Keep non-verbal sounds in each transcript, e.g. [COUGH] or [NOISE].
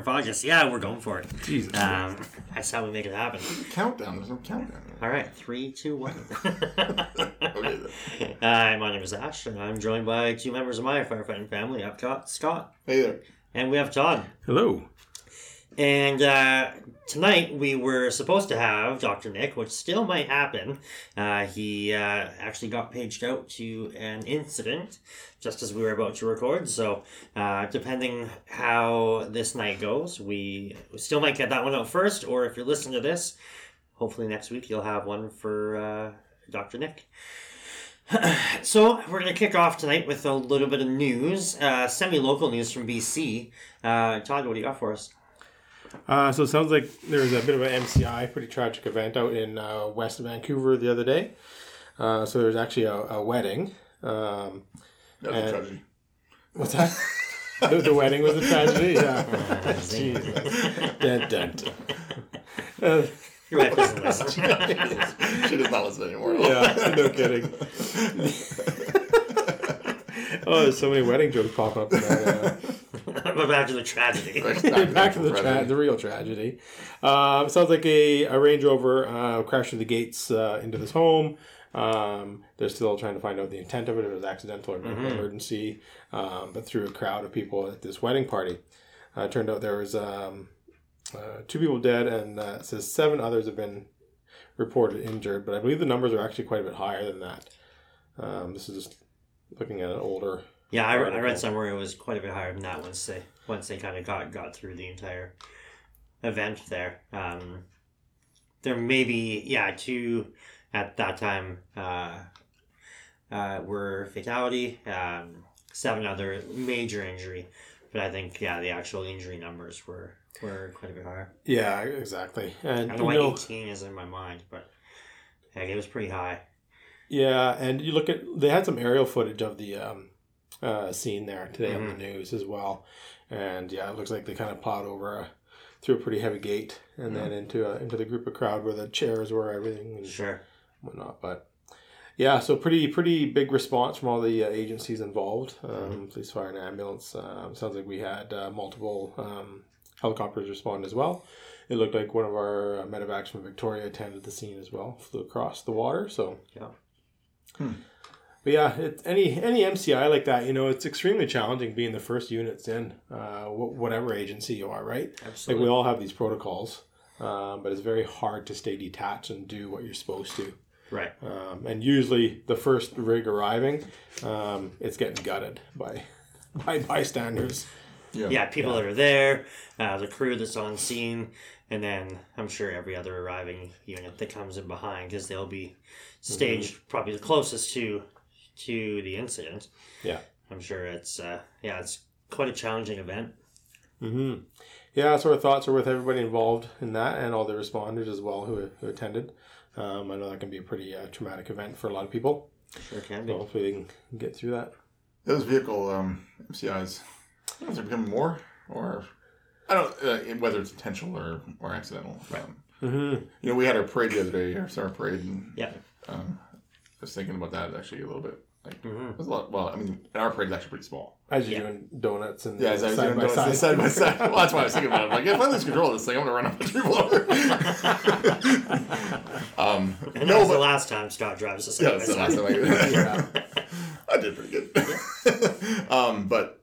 Volunteer Firefighter Podcast. Yeah, we're going for it. Jesus. Um, that's how we make it happen. countdown. There's no countdown. All right, three, two, one. [LAUGHS] [LAUGHS] Okay. Then. Hi, my name is Ash, and I'm joined by two members of my firefighting family. I've got Scott, Hey there. and we have Todd. Hello. And uh, tonight we were supposed to have Dr. Nick, which still might happen. Uh, he uh, actually got paged out to an incident just as we were about to record. So, uh, depending how this night goes, we still might get that one out first. Or if you're listening to this, hopefully next week you'll have one for uh, Dr. Nick. [CLEARS THROAT] so we're going to kick off tonight with a little bit of news, uh, semi-local news from BC. Todd, what do you got for us? Uh, so it sounds like there was a bit of an MCI, pretty tragic event out in uh, West Vancouver the other day. Uh, so there was actually a, a wedding. Um, That's And- a tragedy. what's that? the, the wedding was a tragedy. Yeah. Zing. [LAUGHS] Jesus. Dun, dun, dun. Uh, Your doesn't listen. [LAUGHS] she does not listen anymore. yeah, no kidding. [LAUGHS] oh, there's so many wedding jokes popping up tonight. Uh, but back to the tragedy. [LAUGHS] back to the tra- the real tragedy. Um, sounds like a, a Range Rover uh, crashed through the gates uh, into this home. Um, they're still trying to find out the intent of it. If it was accidental or medical emergency, um, but through a crowd of people at this wedding party. Uh, it turned out there was um, uh, two people dead, and uh, it says seven others have been reported injured. But I believe the numbers are actually quite a bit higher than that. Um, this is just looking at an older Yeah, I, I read somewhere it was quite a bit higher than that once they once they kind of got got through the entire event there. Um, there may be yeah two at that time uh, uh, were fatality, um, seven other major injury, but I think yeah the actual injury numbers were were quite a bit higher. Yeah, exactly. I And don't know why eighteen is in my mind, but heck, it was pretty high. Yeah, and you look at they had some aerial footage of the um, uh, scene there today on the news as well, and yeah, it looks like they kind of plowed over a, through a pretty heavy gate and then into a, into the group of crowd where the chairs were, everything and Sure. whatnot. But yeah, so pretty pretty big response from all the uh, agencies involved, um, police, fire, and ambulance. Um, sounds like we had uh, multiple um, helicopters respond as well. It looked like one of our uh, medevacs from Victoria attended the scene as well, flew across the water. So Yeah. But yeah, it, any any MCI like that, you know, it's extremely challenging being the first units in uh, wh- whatever agency you are, right? Absolutely. Like we all have these protocols, um, but it's very hard to stay detached and do what you're supposed to. Right. Um, and usually, the first rig arriving, um, it's getting gutted by [LAUGHS] by bystanders. Yeah. yeah, people that are there, uh, the crew that's on scene, and then I'm sure every other arriving unit that comes in behind because they'll be staged probably the closest to to the incident. Yeah. I'm sure it's uh, yeah, it's quite a challenging event. hmm Yeah, so our thoughts are with everybody involved in that and all the responders as well who, who attended. Um, I know that can be a pretty uh, traumatic event for a lot of people. Sure can So be. hopefully they can get through that. Those vehicle um, MCIs, I don't they're becoming more or I don't uh, whether it's intentional or, or accidental. Um, Mm-hmm. you know, we had our parade the other day, our summer parade, and Yeah. Um, I was thinking about that actually a little bit. Like, it was a lot. Well, I mean, and our parade is actually pretty small. As you're Yeah. doing donuts and Yeah, as I was side doing by donuts side. side by side. Well, that's why I was thinking about it. Like, if I lose control of this thing, I'm gonna run off the tree blower. [LAUGHS] um, And no, that was the but last time Scott drives us. yeah, that's the last time I, [LAUGHS] Yeah. I did pretty good. [LAUGHS] um, but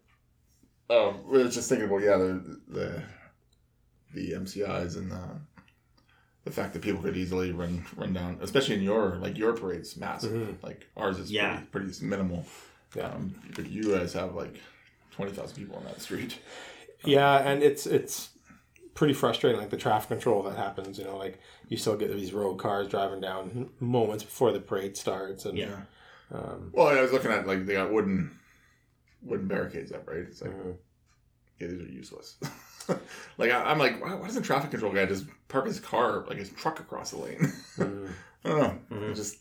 um, we were just thinking about yeah the the the MCIs and the the fact that people could easily run run down, especially in your like your parade's massive. Mhm. Like ours is Yeah. pretty, pretty minimal. Yeah. Um, but you guys have like twenty thousand people on that street. Yeah, and it's it's pretty frustrating, like the traffic control that happens. You know, like you still get these road cars driving down moments before the parade starts, and Yeah. um, Well, I was looking at like they got wooden wooden barricades up, right? It's like mhm. yeah, these are useless. [LAUGHS] [LAUGHS] like I, I'm like, why, why doesn't traffic control guy just park his car like his truck across the lane? Mhm. [LAUGHS] I don't know. Mhm. Just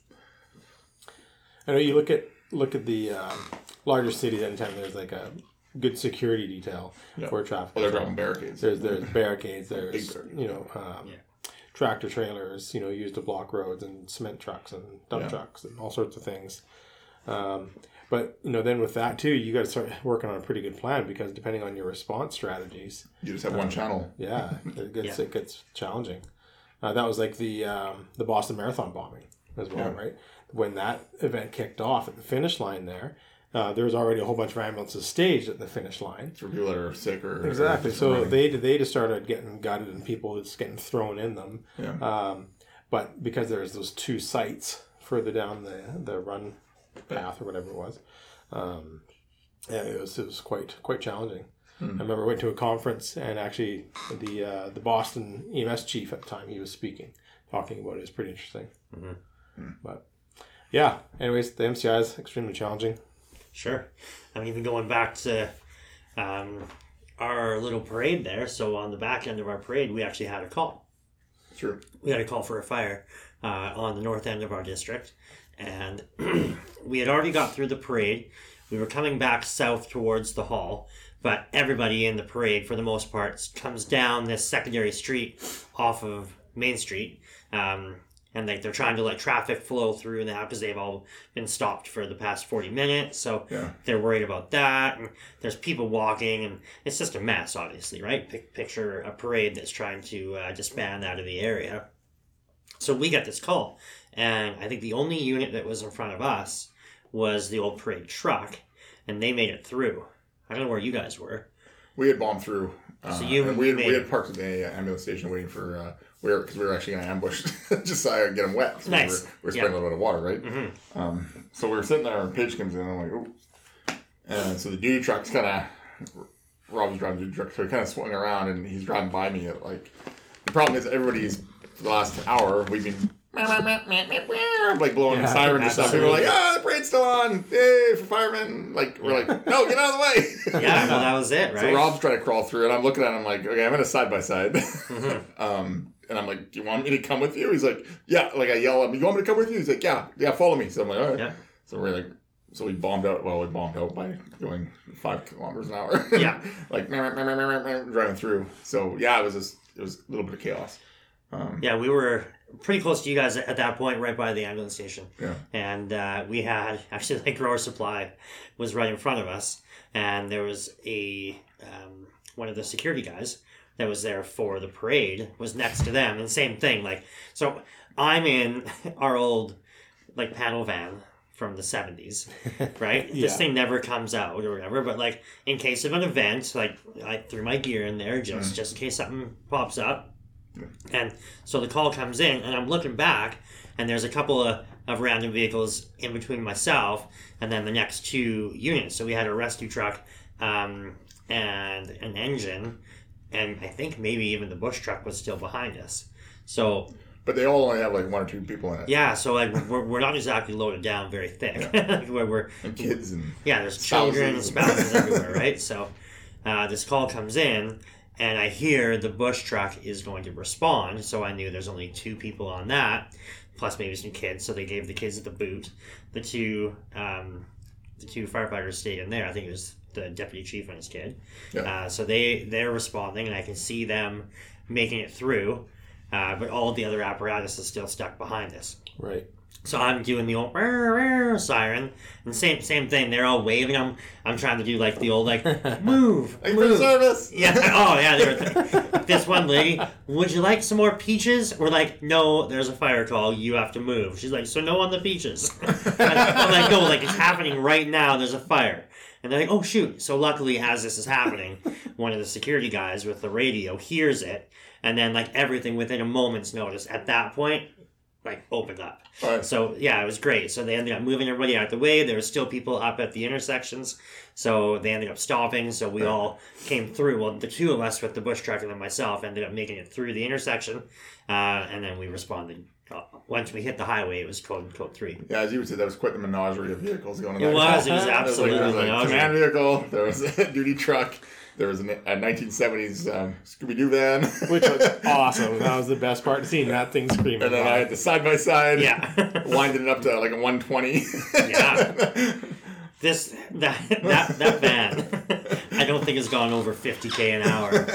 I know you look at look at the um, larger cities. Anytime there's like a good security detail Yeah. for traffic. well, they're control. dropping barricades. There's there's barricades. [LAUGHS] There's you know um, Yeah. tractor trailers. You know used to block roads and cement trucks and dump Yeah. trucks and all sorts of things. Um, but you know, then with that too, you got to start working on a pretty good plan because depending on your response strategies, You just have one channel. yeah, it gets Yeah. it gets challenging. Uh, that was like the um, the Boston Marathon bombing as well, Yeah. right? When that event kicked off at the finish line, there, uh, there was already a whole bunch of ambulances staged at the finish line. For people that are sick or Exactly. or So running. they they just started getting gutted and people just getting thrown in them. Yeah. Um, but because there's those two sites further down the the run path or whatever it was, um, yeah, it was it was quite quite challenging. I remember I went to a conference and actually the uh, the Boston EMS chief at the time he was speaking, talking about it. It was pretty interesting. But yeah, anyways, the MCI is extremely challenging. Sure. I'm even going back to um, our little parade there. So on the back end of our parade, we actually had a call. Sure. We had a call for a fire uh, on the north end of our district, and [CLEARS THROAT] we had already got through the parade. We were coming back south towards the hall, but everybody in the parade, for the most part, comes down this secondary street off of Main Street. Um, and like they're trying to let traffic flow through now because they've all been stopped for the past 40 minutes so Yeah. they're worried about that and there's people walking and it's just a mess obviously right Pic- picture a parade that's trying to uh, disband out of the area so we got this call and i think the only unit that was in front of us was the old parade truck and they made it through i don't know where you guys were We had bombed through. Uh, So you and we had, we had parked at the ambulance station waiting for uh, we were because we were actually going to ambush [LAUGHS] just so I could get them wet. Nice. We were, we were Yeah. spraying a little bit of water, right? mm-hmm. Um, so we were sitting there, and page comes in, and I'm like, oh. And so the duty truck's kind of, Rob's driving the duty truck, so he kind of swung around, and he's driving by me at like, the problem is everybody's, for the last hour, we've been, like blowing Yeah, the siren and stuff. People are like, absolutely. ah, the parade's still on, yay, for firemen. Like, we're like, no, get out of the way. [LAUGHS] yeah well that was it right So Rob's trying to crawl through, and I'm looking at him like, okay, I'm in a side by side. Mm-hmm. [LAUGHS] Um, and I'm like, do you want me to come with you? He's like, yeah. Like I yell at him, you want me to come with you? He's like, yeah, yeah, follow me. So I'm like, all right. Yeah. So we're like, so we bombed out. Well, we bombed out by going five kilometers an hour. Yeah. [LAUGHS] like meh, meh, meh, meh, meh, meh, driving through. So yeah, it was just it was a little bit of chaos. Um, Yeah, we were pretty close to you guys at that point, right by the ambulance station. Yeah. And uh, we had [LAUGHS] actually like grower supply was right in front of us, and there was a um, one of the security guys that was there for the parade was next to them, and same thing. Like, so I'm in [LAUGHS] our old like panel van from the 70s [LAUGHS] right Yeah. this thing never comes out or whatever but like in case of an event like i threw my gear in there just just in case something pops up and so the call comes in, and I'm looking back, and there's a couple of, of random vehicles in between myself and then the next two units. So we had a rescue truck um, and an engine, and I think maybe even the bush truck was still behind us. So but they all only have like one or two people in it, yeah, so like we're, we're not exactly loaded down very thick. [LAUGHS] where we're and kids and yeah, there's children and Spouses. spouses [LAUGHS] everywhere, right? So uh, this call comes in, and I hear the bush truck is going to respond. So I knew there's only two people on that, plus maybe some kids. So they gave the kids the boot. The two, um, the two firefighters stayed in there. I think it was the deputy chief and his kid. Yeah. Uh, so they they're responding, and I can see them making it through. Uh, but all the other apparatus is still stuck behind us. Right. So I'm doing the old "Rrr, rrr" siren, and same same thing. They're all waving. I'm I'm trying to do like the old like [LAUGHS] move, Thank you for move. service. Yeah. Oh yeah. They were [LAUGHS] this one lady. Would you like some more peaches? We're like, no. There's a fire call. You have to move. She's like, so no on the peaches. [LAUGHS] I'm like, no. Like it's happening right now. There's a fire. And they're like, oh shoot. So luckily, as this is happening, one of the security guys with the radio hears it, and then like everything within a moment's notice. At that point, like opened right. So yeah, it was great. So they ended up moving everybody out of the way. There were still people up at the intersections, so they ended up stopping. So we all came through. Well, the two of us with the bush truck and then myself ended up making it through the intersection, uh, and then we responded. Uh, once we hit the highway, it was code code three. Yeah, as you would say, that was quite the menagerie of vehicles going. in It was. It was [LAUGHS] There was like, absolutely there was command vehicle. [LAUGHS] There was a duty truck. There was a, a 1970s um, Scooby Doo van. Which was [LAUGHS] awesome. That was the best part, seeing that thing screaming. and then by. I had the side by side. Yeah. [LAUGHS] Winding it up to like a 120. Yeah. [LAUGHS] This that that that van, I don't think has gone over fifty k an hour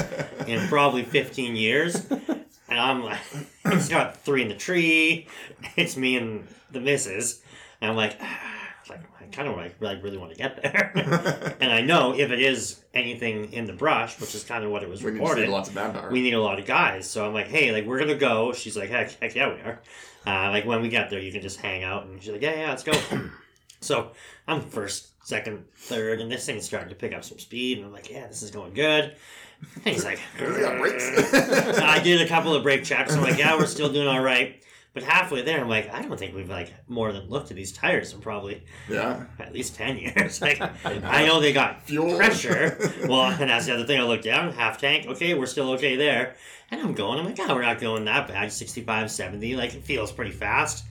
in probably fifteen years, and I'm like, it's got three in the tree. It's me and the missus, and I'm like, like kind of like, like really want to get there. [LAUGHS] and I know if it is anything in the brush, which is kind of what it was we need reported, see lots of manpower. we need a lot of guys. So I'm like, hey, like we're gonna go. She's like, heck, heck yeah, we are. Uh, like when we get there, you can just hang out, and she's like, yeah, yeah, let's go. [CLEARS THROAT] so I'm first, second, third, and this thing's starting to pick up some speed, and I'm like, yeah, this is going good. And he's like, [LAUGHS] We got brakes. [LAUGHS] I did a couple of brake checks. I'm like, yeah, we're still doing all right. But halfway there, I'm like, I don't think we've like more than looked at these tires in probably yeah. at least ten years. [LAUGHS] Like, [LAUGHS] I know they got Fuel. pressure. [LAUGHS] Well, and that's the other thing. I look down, half tank. Okay, we're still okay there. And I'm going. I'm like, oh, we're not going that bad. 65, 70. Like it feels pretty fast.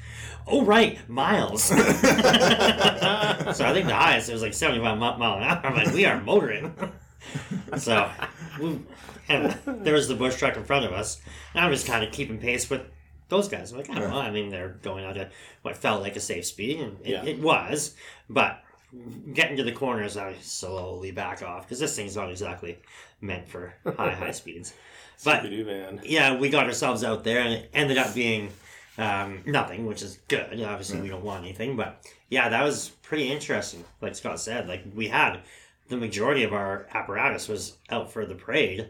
Oh right, miles. so I think the highest it was like 75 mile an hour. I'm like, we are motoring. so we, and there was the bush truck in front of us, and I'm just kind of keeping pace with those guys. I'm like, I don't know. I mean, they're going out at what felt like a safe speed, and it, Yeah. it was, but getting to the corners, I slowly back off because this thing's not exactly meant for high high [LAUGHS] speeds. But yeah, we got ourselves out there, and it ended up being um, nothing, which is good. Obviously, we don't want anything, but yeah, that was pretty interesting. Like Scott said, like we had the majority of our apparatus was out for the parade,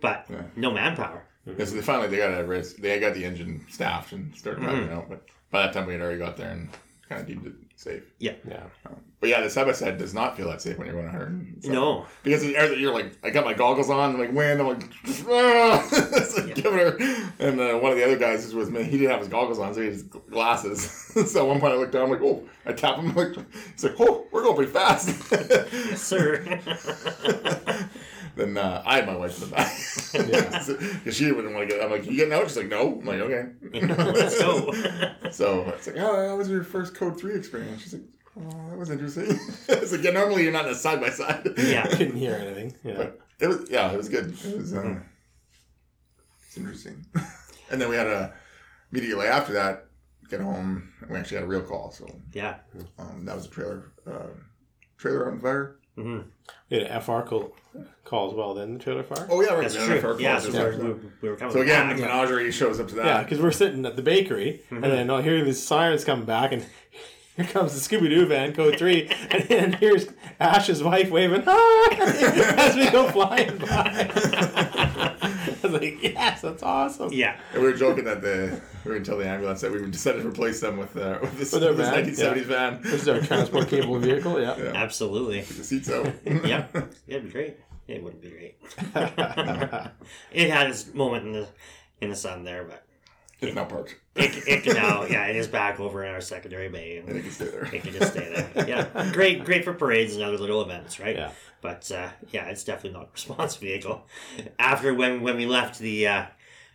but Yeah. no manpower. Yeah, so they finally they got a race. They got the engine staffed and started driving Mm-hmm. out. But by that time, we had already got there and kind of deemed it safe. Yeah. Yeah. But yeah, the side by side does not feel that safe when you're going 100. So- No, Because the air that you're like, I got my goggles on, I'm like wind, I'm like, [LAUGHS] ah! it's like giving her. And uh, one of the other guys who was with me, he didn't have his goggles on, so he had his glasses. [LAUGHS] so at one point I looked down, I'm like, oh, I tap him, like, he's like, oh, we're going pretty fast. yes, sir. [LAUGHS] then uh, I had my wife in the back. Yeah. [LAUGHS] Because she wouldn't want to get, I'm like, you getting out? She's like, no. I'm like, okay. [LAUGHS] Let's go. [LAUGHS] So it's like, oh, how was your first Code 3 experience? She's like, oh, that was interesting. it's like, yeah, normally you're not in a side by side. yeah, I Couldn't hear anything. Yeah. But it was, yeah, it was good. It was, uh, it's interesting. and then we had a, immediately after that, get home, we actually had a real call. So yeah. um, that was a trailer, uh, trailer on fire. Hmm We had an FR call, call as well, then the trailer fire. Oh, yeah, right. That's we true. Yeah, so Yeah. we're, we, we were coming. So again, back. the menagerie shows up to that. Yeah, because we're sitting at the bakery, and then I'll hear these sirens coming back, and here comes the Scooby Doo van, code three, [LAUGHS] and then here's Ash's wife waving hi [LAUGHS] as we go flying by. [LAUGHS] I was [LAUGHS] like, yes, that's awesome. yeah, And we were joking that the we were going to tell the ambulance that we decided to replace them with uh, with this, With this van, 1970s van. This is our transport capable vehicle, yeah. Yeah. absolutely. The seats out. yeah, [LAUGHS] it'd be great. It wouldn't be great. [LAUGHS] it had its moment in the in the sun there, but It's not parked. it, it can now, yeah, it is back over in our secondary bay, And and it can stay there. it can just stay there. Yeah, great, great for parades and other little events, right? Yeah. But uh, yeah, it's definitely not a response [LAUGHS] vehicle. After when when we left the uh,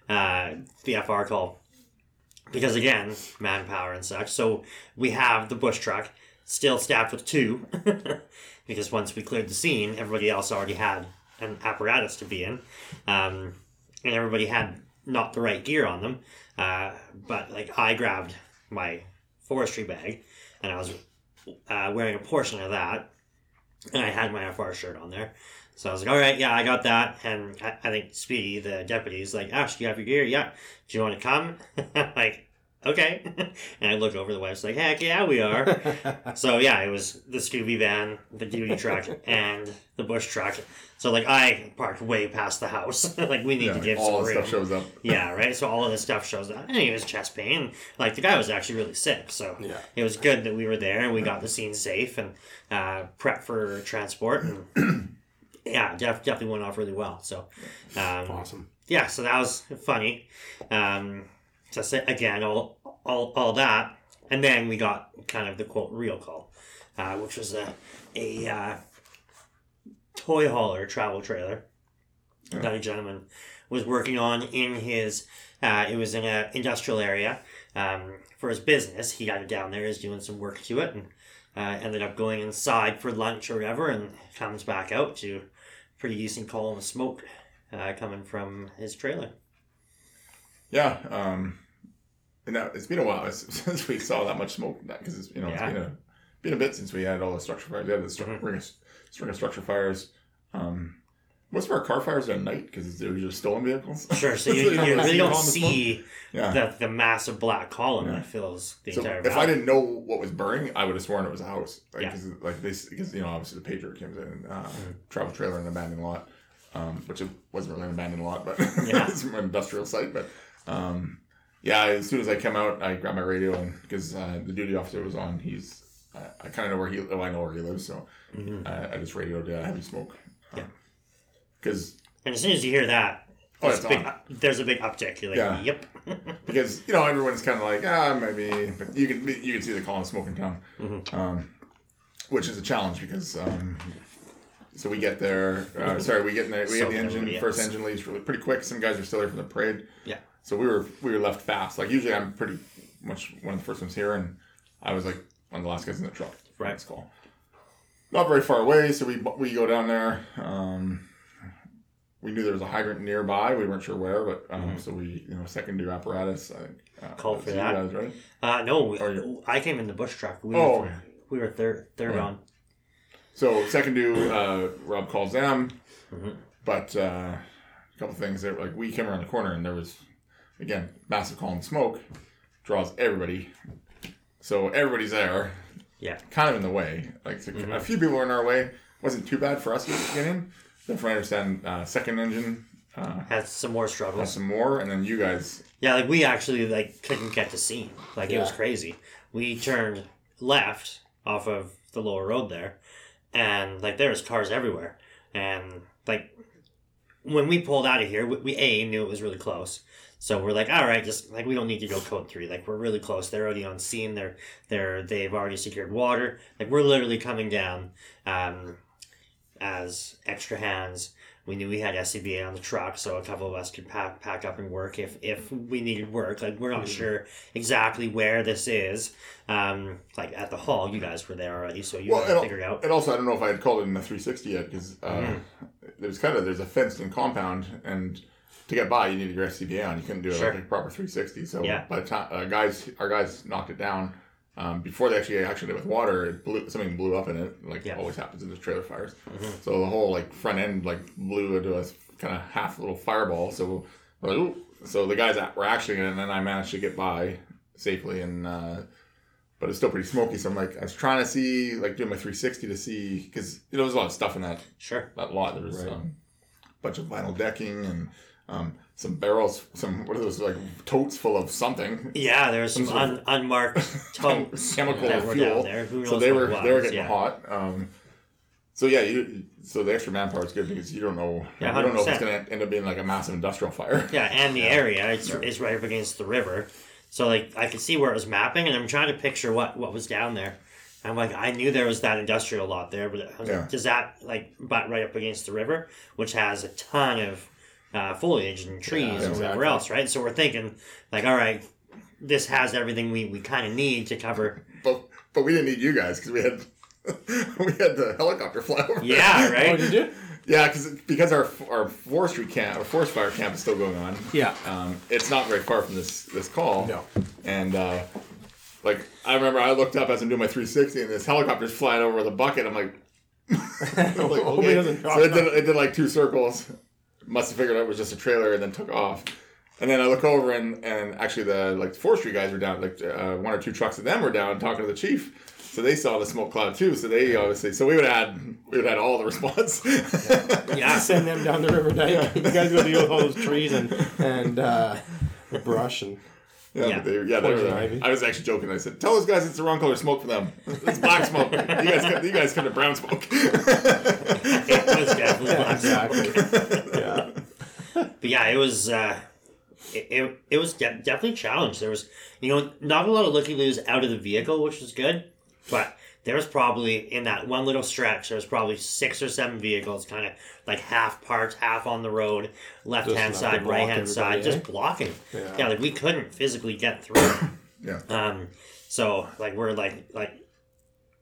uh, the FR call, because again, manpower and such. So we have the bush truck still staffed with two, [LAUGHS] because once we cleared the scene, everybody else already had an apparatus to be in, um, and everybody had not the right gear on them. Uh, but like I grabbed my forestry bag, and I was uh, wearing a portion of that, and I had my FR shirt on there. So I was like, all right, yeah, I got that. And I, I think Speedy, the deputy, is like, Ash, do you have your gear? Yeah. Do you want to come? [LAUGHS] Like, okay. [LAUGHS] and I look over the wife's like, heck yeah, we are. [LAUGHS] so yeah, it was the Scooby van, the duty truck, [LAUGHS] and the bush truck. So like I parked way past the house. like we need Yeah, to like give all some the room. stuff shows up. yeah, right. So all of this stuff shows up, and he was chest pain. Like the guy was actually really sick, so Yeah. it was good that we were there and we got the scene safe and uh, prep for transport. And [CLEARS THROAT] yeah, def- definitely went off really well. So um, Awesome. yeah, so that was funny. Um, so say- again, all, all all that, and then we got kind of the quote real call, uh, which was a a uh, toy hauler travel trailer that a gentleman was working on in his. Uh, it was in an industrial area um, for his business. He got it down there. He's doing some work to it, and uh, ended up going inside for lunch or whatever, and comes back out to pretty decent column of smoke uh, coming from his trailer. Yeah. Um, and that, it's been a while [LAUGHS] since we saw that much smoke because it's you know Yeah. it's been a been a bit since we had all the structure fires. We had the stru- Mhm. ring of, string of structure fires. Um, most of our car fires are at night because they're just stolen vehicles. Sure. So [LAUGHS] you, you don't really don't see Yeah. the the massive black column Yeah. that fills the So entire. if I didn't know what was burning, I would have sworn it was a house. Like, Yeah. cause, like they, because you know, obviously the pager comes in, uh, Mm-hmm. travel trailer and abandoned lot, um, which it wasn't really an abandoned lot, but [LAUGHS] Yeah. it's an industrial site. But um, yeah, as soon as I come out, I grab my radio and because uh, the duty officer was on, he's I, I kind of know where he. Oh, I know where he lives, so Mhm. I, I just radioed uh, heavy smoke. Yeah. Because And as soon as you hear that, Oh, there's, big, on. there's a big uptick. You're like, Yeah. yep. [LAUGHS] [LAUGHS] because you know everyone's kind of like ah maybe, but you can you can see the column in town, Mhm. um, which is a challenge because um, so we get there. Uh, sorry, we get in there. We So have the engine first engine leaves really pretty quick. Some guys are still there from the parade. Yeah. So we were we were left fast. Like usually I'm pretty much one of the first ones here, and I was like one of the last guys in the truck. Right. Call. Not very far away, so we we go down there. Um, we knew there was a hydrant nearby. We weren't sure where, but um, so we you know second secondary apparatus. I think uh, Called for that. Guys, right? Uh, no, we, you- I came in the bush truck. We Oh. were, we were third third Yeah. on. So second do, uh, Rob calls them, Mhm. but uh, a couple things that like we came around the corner and there was again massive column of smoke, draws everybody, so everybody's there, Yeah. kind of in the way. Like so Mhm. a few people were in our way. wasn't too bad for us to get in. Then from what I understand, uh, second engine uh, Had some more has struggles. some more, and then you guys. Yeah, like we actually like couldn't get to see. Like it was crazy. We turned left off of the lower road there, and like there was cars everywhere. And like when we pulled out of here, we, we a knew it was really close. So we're like, all right, just like we don't need to go code three. Like we're really close. They're already on scene. They're they're they've already secured water. Like we're literally coming down um, as extra hands. We knew we had SCBA on the truck, so a couple of us could pack pack up and work if if we needed work. Like we're not Mhm. sure exactly where this is. Um, like at the hall, you guys were there already, so you Well, figured out. And also, I don't know if I had called it in the 360 yet because uh, Mhm. there's kind of there's a fenced-in compound, and to get by, you needed your SCBA on. You couldn't do Sure. like a proper 360. So Yeah. by the time uh, guys, our guys knocked it down. Um, before they actually actioned it with water, it blew, something blew up in it, like Yeah. always happens in the trailer fires. Mhm. So the whole like front end like blew into a kind of half little fireball. So like, "Ooh." so the guys were actioning it, and then I managed to get by safely, and uh, but it's still pretty smoky. So I'm like, I was trying to see like doing my 360 to see because you know there's a lot of stuff in that Sure. that lot. There was Right. um, a bunch of vinyl decking and um, some barrels, some what are those like totes full of something. Yeah, there was some Some un- unmarked [LAUGHS] totes chemical that were fuel. down there. Who so they were they were getting yeah. hot. Um, so yeah, you so the extra manpower is good because you don't know Yeah, you don't know if it's going to end up being like a massive industrial fire. Yeah, and the Yeah. area it's, Yeah. it's right up against the river, so like I could see where it was mapping, and I'm trying to picture what what was down there. I'm like, I knew there was that industrial lot there, but Yeah. like, does that like butt right up against the river, which has a ton of uh, foliage and trees Yeah, and whatever else, right? So we're thinking, like, all right, this has everything we, we kind of need to cover. But but we didn't need you guys because we had [LAUGHS] we had the helicopter fly over. Yeah, Oh, right. did you? Yeah, because because our our forestry camp, our forest fire camp is still going on. Yeah. Um, it's not very far from this this call. No. And uh, like I remember, I looked up as I'm doing my 360, and this helicopter's flying over with a bucket. I'm like, [LAUGHS] I'm like, [LAUGHS] Hope So it did, it did like two circles. Must have figured out it was just a trailer, and then took off. And then I look over, and and actually the like forestry guys were down, like uh, one or two trucks of them were down talking to the chief. So they saw the smoke cloud too. So they obviously, so we would had we would had all the response. Yeah. [LAUGHS] Send them down the river dike. You guys go deal with all those trees and and uh, brush and Yeah, Yeah. they, yeah, they were I was actually joking. I said, "Tell those guys it's the wrong color smoke for them. It's black smoke. you guys, you guys come to brown smoke." [LAUGHS] it was definitely yeah, black exactly. yeah. But yeah, it was uh, it, it, it was de- definitely a challenge. There was you know not a lot of looky loos out of the vehicle, which was good, but there was probably in that one little stretch there was probably six or seven vehicles, kind of like half parked, half on the road, left hand Just enough to side, right hand side, everybody, just blocking. Yeah. Yeah, like we couldn't physically get through. [COUGHS] yeah, Um, so like we're like like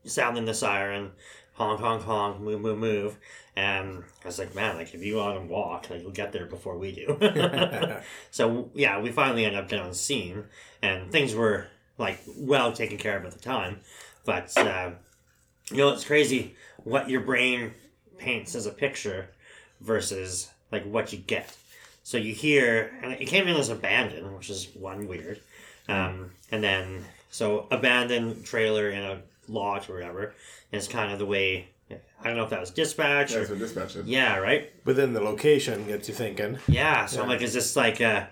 sounding the siren, honk honk honk, move move move, and I was like, man, like if you want to walk, like you'll get there before we do. [LAUGHS] so yeah, we finally ended up getting on scene, and things were like well taken care of at the time, but uh, you know it's crazy what your brain paints as a picture versus like what you get. So you hear, and it came in as abandoned, which is one weird. Um, and then, so abandoned trailer in a lot or whatever is kind of the way, I don't know if that was dispatch Yeah, or, so dispatch it. yeah, right? But then the location gets you thinking. Yeah, so I'm like, is this like a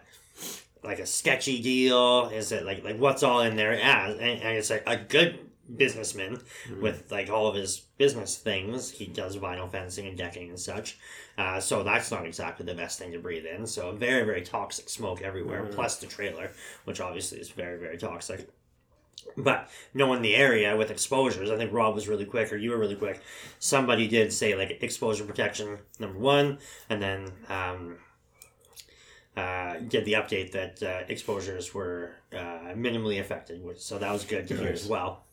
like a sketchy deal? Is it like like what's all in there Yeah, And, and it's like a good businessman with like all of his business things. He does vinyl fencing and decking and such. Uh, so that's not exactly the best thing to breathe in. So very very toxic smoke everywhere. Plus the trailer, which obviously is very very toxic. But knowing the area with exposures, I think Rob was really quick, or you were really quick. Somebody did say like exposure protection number one, and then um, uh, did the update that uh, exposures were uh, minimally affected, which so that was good to hear as well.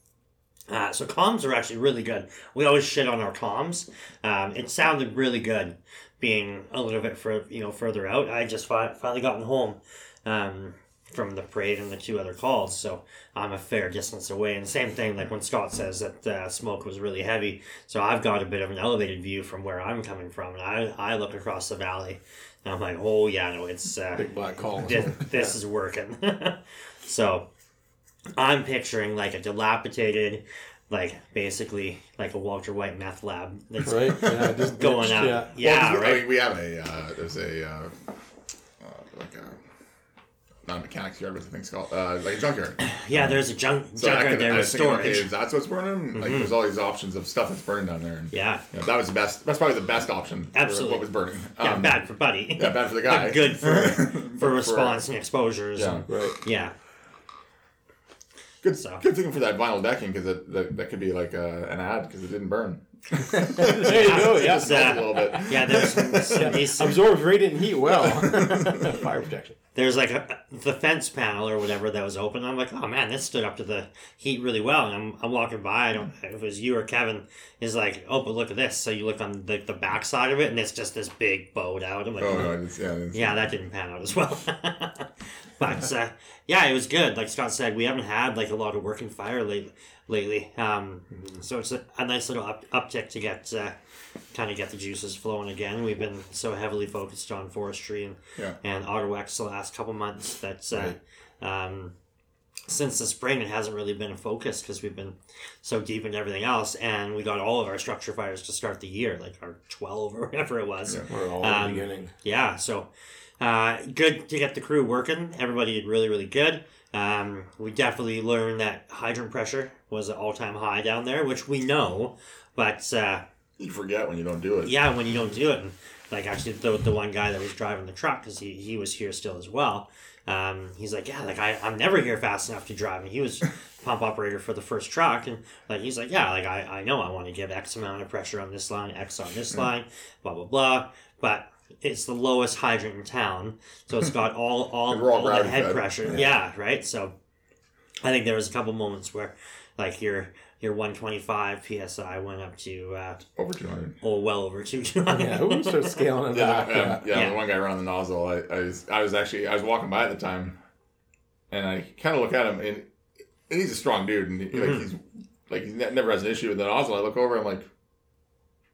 Uh, so comms are actually really good. We always shit on our comms. Um, it sounded really good, being a little bit for you know further out. I just fi- finally gotten home um, from the parade and the two other calls, so I'm a fair distance away. And same thing, like when Scott says that uh, smoke was really heavy, so I've got a bit of an elevated view from where I'm coming from, and I I look across the valley, and I'm like, oh yeah, no, it's uh, Big black column. this, this is working. [LAUGHS] so I'm picturing like a dilapidated, like basically like a Walter White meth lab that's Right? Yeah, [LAUGHS] just going ditched, out. Yeah. Yeah, Well, 'cause we- I right. mean, we have a uh, there's a uh, uh, like a not a mechanics yard, but the thing's called uh, like a junkyard. [CLEARS THROAT] Yeah, there's a junk So junkyard there I with was thinking, okay, storage. Mm-hmm. is that's what's burning? Like, there's all these options of stuff that's burning down there. And, Yeah, you know, that was the best. That's probably the best option. For Absolutely. what was burning? yeah, Um, bad for Buddy. Yeah, bad for the guy. [LAUGHS] But good [LAUGHS] for for response and exposures. Yeah. and- Right. yeah. Good, So. good thing for that vinyl decking because it that, that could be like uh, an ad because it didn't burn. [LAUGHS] There you go. Yeah. It's, a little bit. yeah, there's some, some decent- Absorbs radiant heat well. Fire protection. There's like a, the fence panel or whatever that was open. I'm like, oh man, this stood up to the heat really well. And I'm, I'm walking by. I don't if it was you or Kevin is like, oh, but look at this. So you look on the, the back side of it, and it's just this big bowed out. I'm like, Oh, no, yeah, yeah, that didn't pan out as well. [LAUGHS] but uh, yeah, it was good. Like Scott said, we haven't had like a lot of working fire lately. Lately, um, so it's a, a nice little up, uptick to get uh, kind of get the juices flowing again. We've been so heavily focused on forestry and Yeah. and auto ex the last couple months that uh, um, since the spring it hasn't really been a focus because we've been so deep into everything else, and we got all of our structure fires to start the year, like our twelve or [LAUGHS] whatever it was. Yeah. We're all Um, the beginning. Yeah, so uh, good to get the crew working. Everybody did really, really good. Um, we definitely learned that hydrant pressure was an all time high down there, which we know, but uh, You forget when you don't do it. yeah, when you don't do it, and like actually the, the one guy that was driving the truck, because he, he was here still as well, um, he's like, yeah, like I, I'm never here fast enough to drive. And he was [LAUGHS] pump operator for the first truck, and like he's like, yeah, like I, I know I want to give X amount of pressure on this line, X on this line, blah blah blah, but it's the lowest hydrant in town, so it's got all [LAUGHS] all, all the head pressure. Yeah, right. So I think there was a couple moments where like your your 125 psi went up to uh, Over 200. oh well over 200. [LAUGHS] Yeah, who starts scaling it Yeah, back? yeah, yeah, Yeah. Yeah. The one guy around the nozzle. I, I was, I was actually, I was walking by at the time, and I kind of look at him, and, and he's a strong dude, and he, like Mhm. he's like he never has an issue with the nozzle. I look over, I'm like,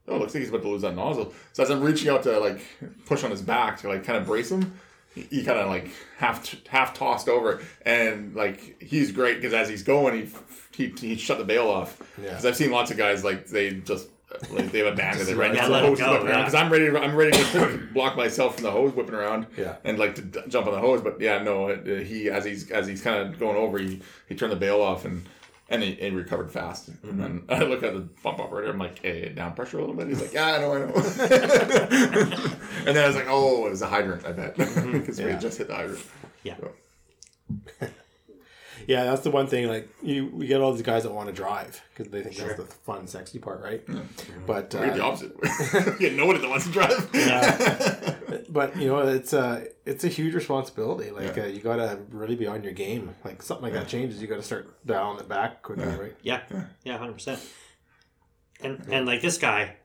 oh, looks like he's about to lose that nozzle. So as I'm reaching out to like push on his back to like kind of brace him, he, kind of like half half tossed over, and like he's great because as he's going, he he he shut the bail off. Yeah. Because I've seen lots of guys like they just. Like they've abandoned it right now. let the hose whipping around yeah. because I'm ready. To, I'm ready to block myself from the hose whipping around Yeah. and like to d- jump on the hose. But yeah, no, it, he as he's as he's kind of going over, he he turned the bail off and and he, he recovered fast. And mm-hmm. then I look at the pump operator. I'm like, hey, down pressure a little bit. He's like, yeah, I know, I know. [LAUGHS] and then I was like, oh, it was a hydrant. I bet mm-hmm. [LAUGHS] because we Yeah. had just hit the hydrant. Yeah. So, Yeah, that's the one thing. Like you, we get all these guys that want to drive because they think Sure. that's the fun, sexy part, right? But we get the uh, opposite. we get nobody that wants to drive. [LAUGHS] Yeah. [LAUGHS] but you know, it's a it's a huge responsibility. Like Yeah. uh, you gotta really be on your game. Like something like that changes, you got to start dialing it back quickly, Yeah. right? Yeah, yeah, hundred percent. And and like this guy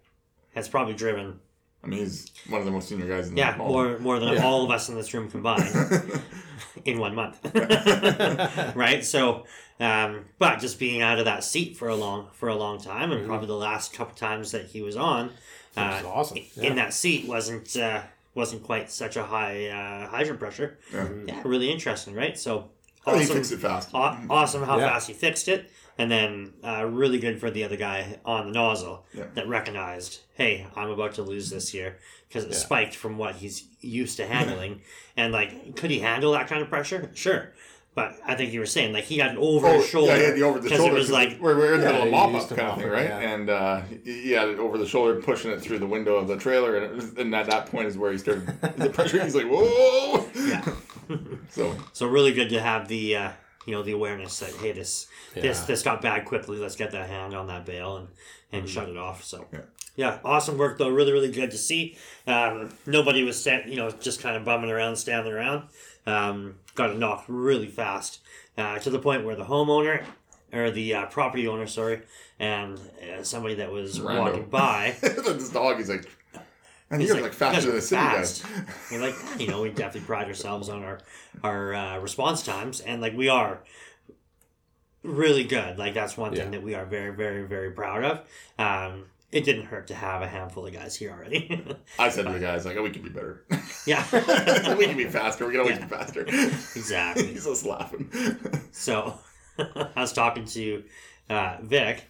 has probably driven I mean, he's one of the most senior guys in Yeah, the hall. more more than Yeah. all of us in this room combined [LAUGHS] in one month, [LAUGHS] right? So, um, but just being out of that seat for a long for a long time, and probably the last couple times that he was on, uh, Which is awesome. in that seat wasn't uh, wasn't quite such a high uh, hydrant pressure. Yeah. Yeah, really interesting, right? So Oh, he awesome, fixed it fast. aw- awesome how Yeah. fast he fixed it, and then uh, really good for the other guy on the nozzle Yeah. that recognized, hey, I'm about to lose this here because it Yeah. spiked from what he's used to [LAUGHS] handling, and like, could he handle that kind of pressure? Sure. But I think you were saying like he got it over Oh, his shoulder yeah, he had the over the 'cause shoulder. it was like we're, we're in the Yeah, middle of mop up kind of thing, right? yeah. And uh, he had it over the shoulder, pushing it through the window of the trailer, and, it was, and at that point is where he started the pressure. He's like, "Whoa!" Yeah. [LAUGHS] so so really good to have the uh, you know the awareness that hey this this Yeah. this got bad quickly let's get that hand on that bail and and shut it off so Yeah. yeah awesome work though really really good to see um, nobody was sta- you know just kind of bumming around standing around um, got it knocked really fast uh, to the point where the homeowner or the uh, property owner sorry and uh, somebody that was Rando. walking by [LAUGHS] this dog, he's like, "Man, He's you're like, like, faster than the city are guys." fast. We're like, you know, we definitely pride ourselves on our our uh, response times, and like we are really good. Like that's one thing Yeah. that we are very, very, very proud of. Um, it didn't hurt to have a handful of guys here already. [LAUGHS] I said to the guys, like, "Oh, we can be better. [LAUGHS] yeah, [LAUGHS] we can be faster. We can always Yeah. be faster." exactly. he's just laughing. So I was talking to uh, Vic.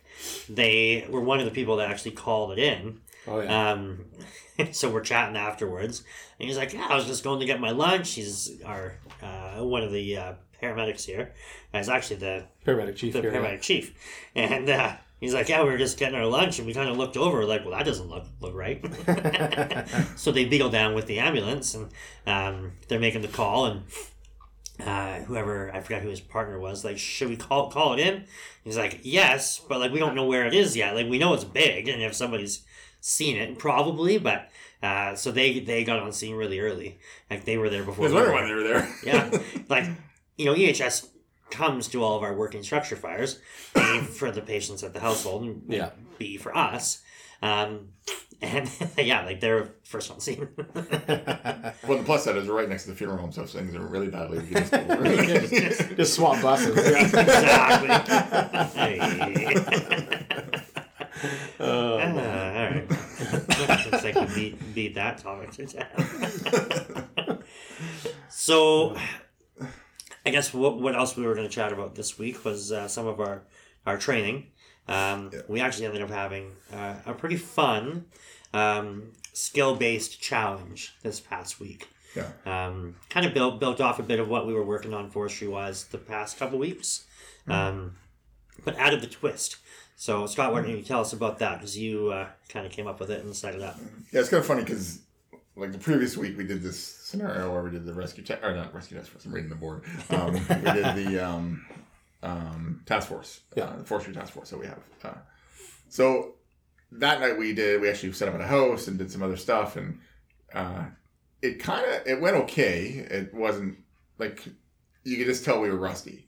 They were one of the people that actually called it in. Oh yeah. Um, [LAUGHS] so we're chatting afterwards, and he's like, "Yeah, I was just going to get my lunch." He's our uh, one of the uh, paramedics here. Uh, He's actually the paramedic chief the here. paramedic chief, and uh, he's like, "Yeah, we were just getting our lunch, and we kind of looked over, like, well, that doesn't look look right." [LAUGHS] [LAUGHS] so they beagle down with the ambulance, and um, they're making the call, and uh, whoever I forgot who his partner was, like, should we call call it in? He's like, yes, but like we don't know where it is yet. Like we know it's big, and if somebody's seen it, probably, but. Uh, so they they got on scene really early, like they were there I before. was wondering why they were there. [LAUGHS] Yeah, [LAUGHS] like you know, EHS comes to all of our working structure fires, A for the patients at the household, and Yeah. B for us. Um, and [LAUGHS] yeah, like they're first on scene. Well, the plus side is right next to the funeral home, so if things are really badly, we just. Just swap buses. exactly. Hey. Oh, Ah, all right. [LAUGHS] Looks like we beat, beat that topic to death. so, I guess what, what else we were going to chat about this week was uh, some of our, our training. Um, Yeah. We actually ended up having uh, a pretty fun um, skill based challenge this past week. Yeah. Um, kind of built built off a bit of what we were working on forestry wise the past couple weeks, um, but added the twist. So Scott, why don't you tell us about that? Because you uh, kind of came up with it and set it up. Yeah, it's kind of funny because like the previous week we did this scenario where we did the rescue test or not rescue task force. I'm reading the board. Um, we did the um, um, task force, Yeah. uh, the forestry task force that we have. Uh, so that night we did. We actually set up at a house and did some other stuff, and uh, it kind of it went okay. It wasn't like you could just tell we were rusty.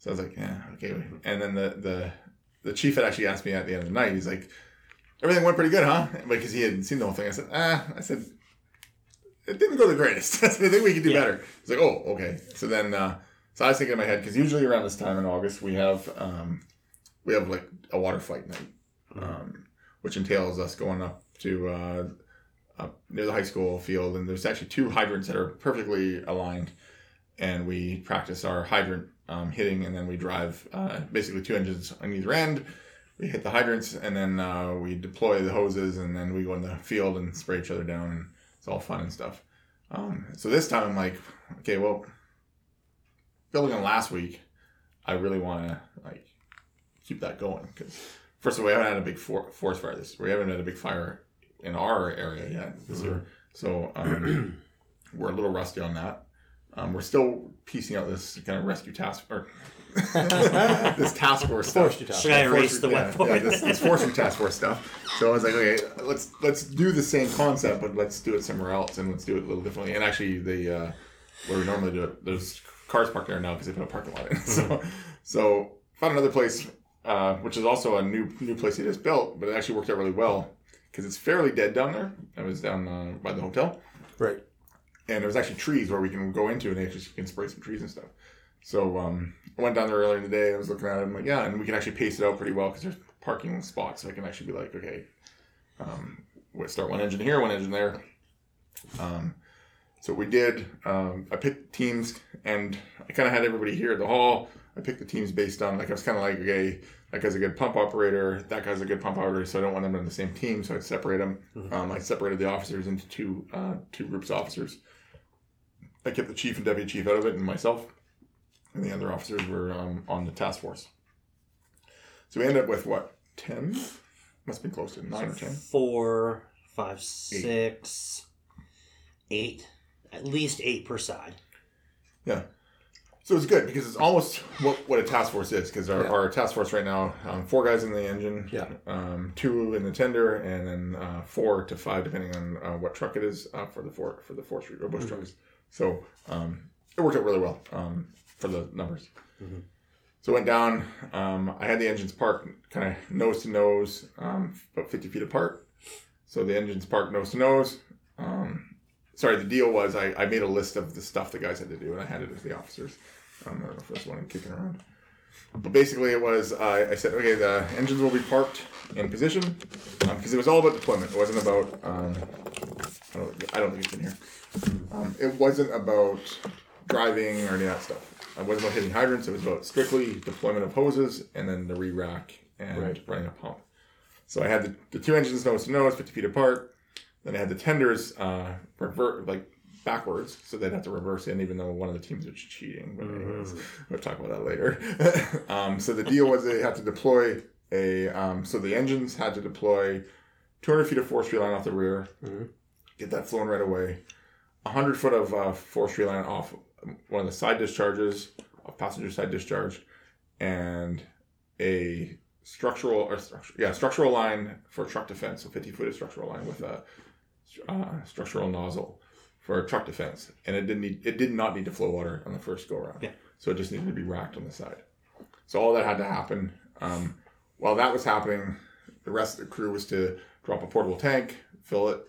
So I was like, yeah, okay. And then the the the chief had actually asked me at the end of the night. He's like, everything went pretty good, huh? Because he hadn't seen the whole thing. I said, ah, I said, it didn't go the greatest. [LAUGHS] I said, I think we could do Yeah. better. He's like, oh, okay. So then, uh, so I was thinking in my head because usually around this time in August we have um, we have like a water fight night, um, which entails us going up to uh, up near the high school field, and there's actually two hydrants that are perfectly aligned, and we practice our hydrant um, hitting, and then we drive uh, basically two engines on either end. We hit the hydrants, and then uh, we deploy the hoses, and then we go in the field and spray each other down, and it's all fun and stuff. Um, so this time I'm like, okay, well, building on last week, I really want to like keep that going because first of all, we haven't had a big for- forest fire this. We haven't had a big fire in our area yet this year, so um, [CLEARS THROAT] we're a little rusty on that. Um, we're still piecing out this kind of rescue task or [LAUGHS] this task force stuff. Forestry task Should I Yeah, erase the yeah, whiteboard? Yeah, this, this forestry task force stuff. So I was like, okay, let's let's do the same concept, but let's do it somewhere else, and let's do it a little differently. And actually, the uh, where we normally do it, there's cars parked there now because they put a parking lot in. [LAUGHS] So, so found another place, uh, which is also a new new place they just built, but it actually worked out really well because it's fairly dead down there. I was down uh, by the hotel, Right. And there was actually trees where we can go into and actually can spray some trees and stuff. So um, I went down there earlier in the day. I was looking at it. I'm like, yeah, and we can actually pace it out pretty well because there's parking spots. So I can actually be like, okay, um, we'll start one engine here, one engine there. Um, so we did. Um, I picked teams, and I kind of had everybody here at the hall. I picked the teams based on like I was kind of like, okay, that guy's a good pump operator, that guy's a good pump operator, so I don't want them on the same team. So I separate them. Um, I separated the officers into two uh, two groups of officers. I kept the chief and deputy chief out of it, and myself, and the other officers were um, on the task force. So we ended up with what ten? Must be close to nine or ten. Four, five, six, eight. At least eight per side. Yeah. So it's good because it's almost what, what a task force is. Because our, Yeah. our task force right now, um, four guys in the engine, Yeah. um, two in the tender, and then uh, four to five depending on uh, what truck it is uh, for the for for the forestry or bush Mm-hmm. trucks. So um, it worked out really well um, for the numbers. Mm-hmm. So went down. Um, I had the engines parked kind of nose to nose, um, about fifty feet apart. So the engines parked nose to nose. Um, sorry, the deal was I, I made a list of the stuff the guys had to do, and I handed it to the officers. Um, I don't know if there's one I'm kicking around. But basically, it was uh, I said, okay, the engines will be parked in position because it was all about deployment. It wasn't about um, I, don't, I don't think it's in here. Um, it wasn't about driving or any of that stuff. It wasn't about hitting hydrants. It was about strictly deployment of hoses and then the re-rack and Right. running a pump. So I had the, the two engines nose to nose, 50 feet apart. Then I had the tenders uh, revert like backwards, so they'd have to reverse in, even though one of the teams was cheating. But anyways, we'll talk about that later. [LAUGHS] um, so the deal was they had to deploy a. Um, so the engines had to deploy 200 feet of forestry line off the rear, Mhm. Get that flowing right away. 100 foot of uh, forestry line off one of the side discharges, a passenger side discharge, and a structural or structure, yeah structural line for truck defense. So 50 foot of structural line with a uh, structural nozzle for truck defense, and it didn't need it did not need to flow water on the first go around. Yeah. So it just needed to be racked on the side. So all that had to happen. Um, while that was happening, the rest of the crew was to drop a portable tank, fill it,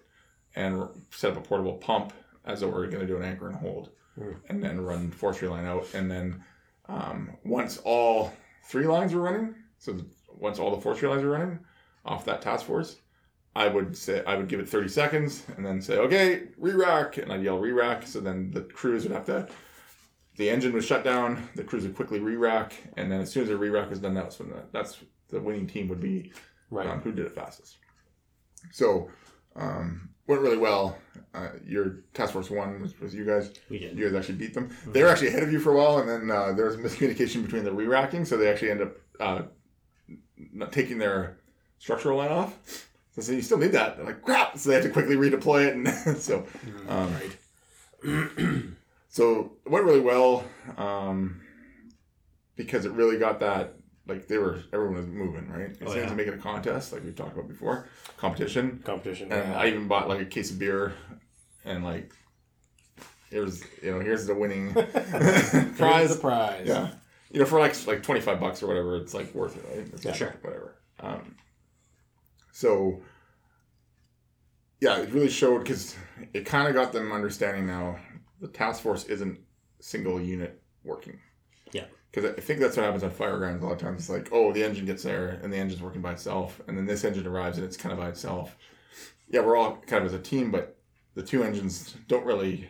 and set up a portable pump as though we are going to do an anchor and hold, Hmm. and then run forestry line out. And then um, once all three lines were running, so once all the forestry lines were running off that task force, I would say I would give it 30 seconds and then say, okay, re-rack, and I'd yell re-rack. So then the crews would have to. The engine was shut down. The crews would quickly re-rack, and then as soon as the re-rack was done, that's when the, that's the winning team would be Right. um, who did it fastest. So um, went really well. Uh, your task force one was, was you guys. We did. You guys actually beat them. They were actually ahead of you for a while, and then uh, there was a miscommunication between the re-racking, so they actually end up uh, not taking their structural line off. So, so you still need that. They're like crap, so they had to quickly redeploy it, and [LAUGHS] so um, right. [CLEARS THROAT] so it went really well um, because it really got that like they were everyone was moving right. It Oh, seems yeah. to make it a contest like we've talked about before, competition. Competition. And yeah. I even bought like a case of beer, and like here's you know here's the winning [LAUGHS] [LAUGHS] prize. the prize. Yeah, you know for like like twenty five bucks or whatever, it's like worth it, right? It's Yeah. Sure. Whatever. Um, so yeah, it really showed because it kind of got them understanding now the task force isn't single unit working. Yeah. Because I think that's what happens on firegrounds a lot of times. It's like, oh, the engine gets there and the engine's working by itself, and then this engine arrives and it's kind of by itself. Yeah, we're all kind of as a team, but the two engines don't really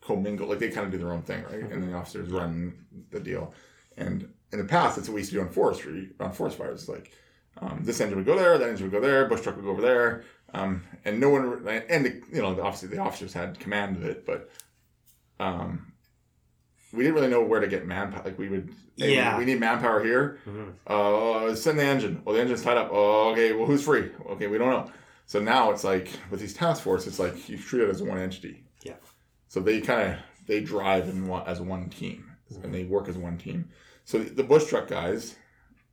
commingle. Like they kind of do their own thing, right? And the officers run the deal. And in the past, that's what we used to do on forestry, on forest fires. It's like um, this engine would go there, that engine would go there, bush truck would go over there, um, and no one. And the, you know, obviously the officers had command of it, but um, we didn't really know where to get manpower. Like we would, hey, Yeah. we need manpower here. Mhm. Uh, send the engine. Well, the engine's tied up. Oh, okay. Well, who's free? Okay, we don't know. So now it's like with these task force, it's like you treat it as one entity. Yeah. So they kind of they drive in one, as one team, and they work as one team. So the bush truck guys,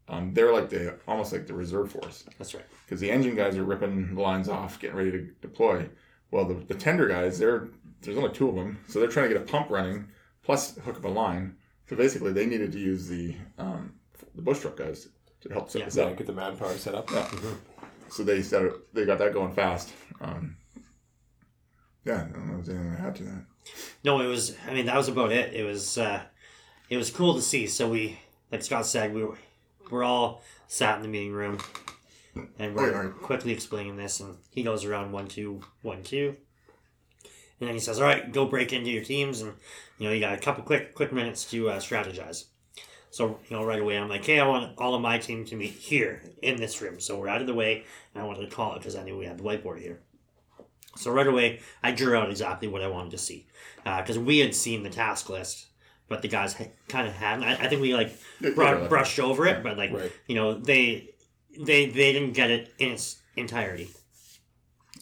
um, they're like the almost like the reserve force That's right. because the engine guys are ripping the lines off, getting ready to deploy. Well, the, the tender guys, they're there's only two of them, so they're trying to get a pump running, plus hook up a line. So basically, they needed to use the um, the bush truck guys to help set Yeah. this Yeah, up. get the manpower set up. Yeah. so they started. They got that going fast. Um, yeah, I don't know if there's anything to add to that. No, it was. I mean, that was about it. It was. uh It was cool to see. So we, like Scott said, we were, we're all sat in the meeting room, and we're Right, right. quickly explaining this. And he goes around one two one two, and then he says, "All right, go break into your teams, and you know you got a couple quick quick minutes to uh, strategize." So you know, right away, I'm like, "Hey, I want all of my team to meet here in this room." So we're out of the way, and I wanted to call it because I knew we had the whiteboard here. So right away, I drew out exactly what I wanted to see because we had seen the task list, but the guys ha- kind of hadn't. I, I think we like yeah. brushed over it, but like Right. you know they they they didn't get it in its entirety.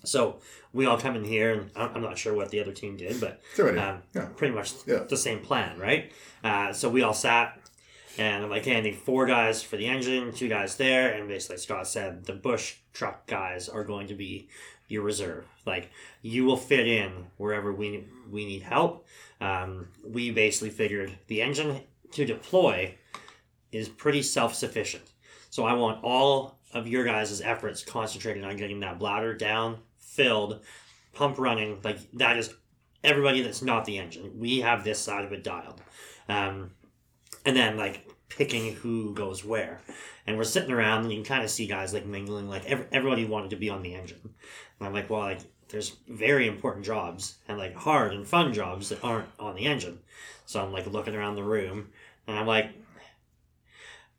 So we all come in here, and I'm not sure what the other team did, but um, yeah. pretty much Yeah. the same plan, right? Uh, so we all sat, and I'm like, hey, I need four guys for the engine, two guys there, and basically Scott said the Bush truck guys are going to be your reserve. Like you will fit in wherever we we need help. Um, we basically figured the engine to deploy is pretty self sufficient. So I want all of your guys' efforts concentrated on getting that bladder down, filled, pump running. Like that is everybody that's not the engine. We have this side of it dialed. Um, and then like picking who goes where. And we're sitting around and you can kind of see guys like mingling, like every, everybody wanted to be on the engine. And I'm like, well, like there's very important jobs and like hard and fun jobs that aren't on the engine. So I'm like looking around the room and I'm like,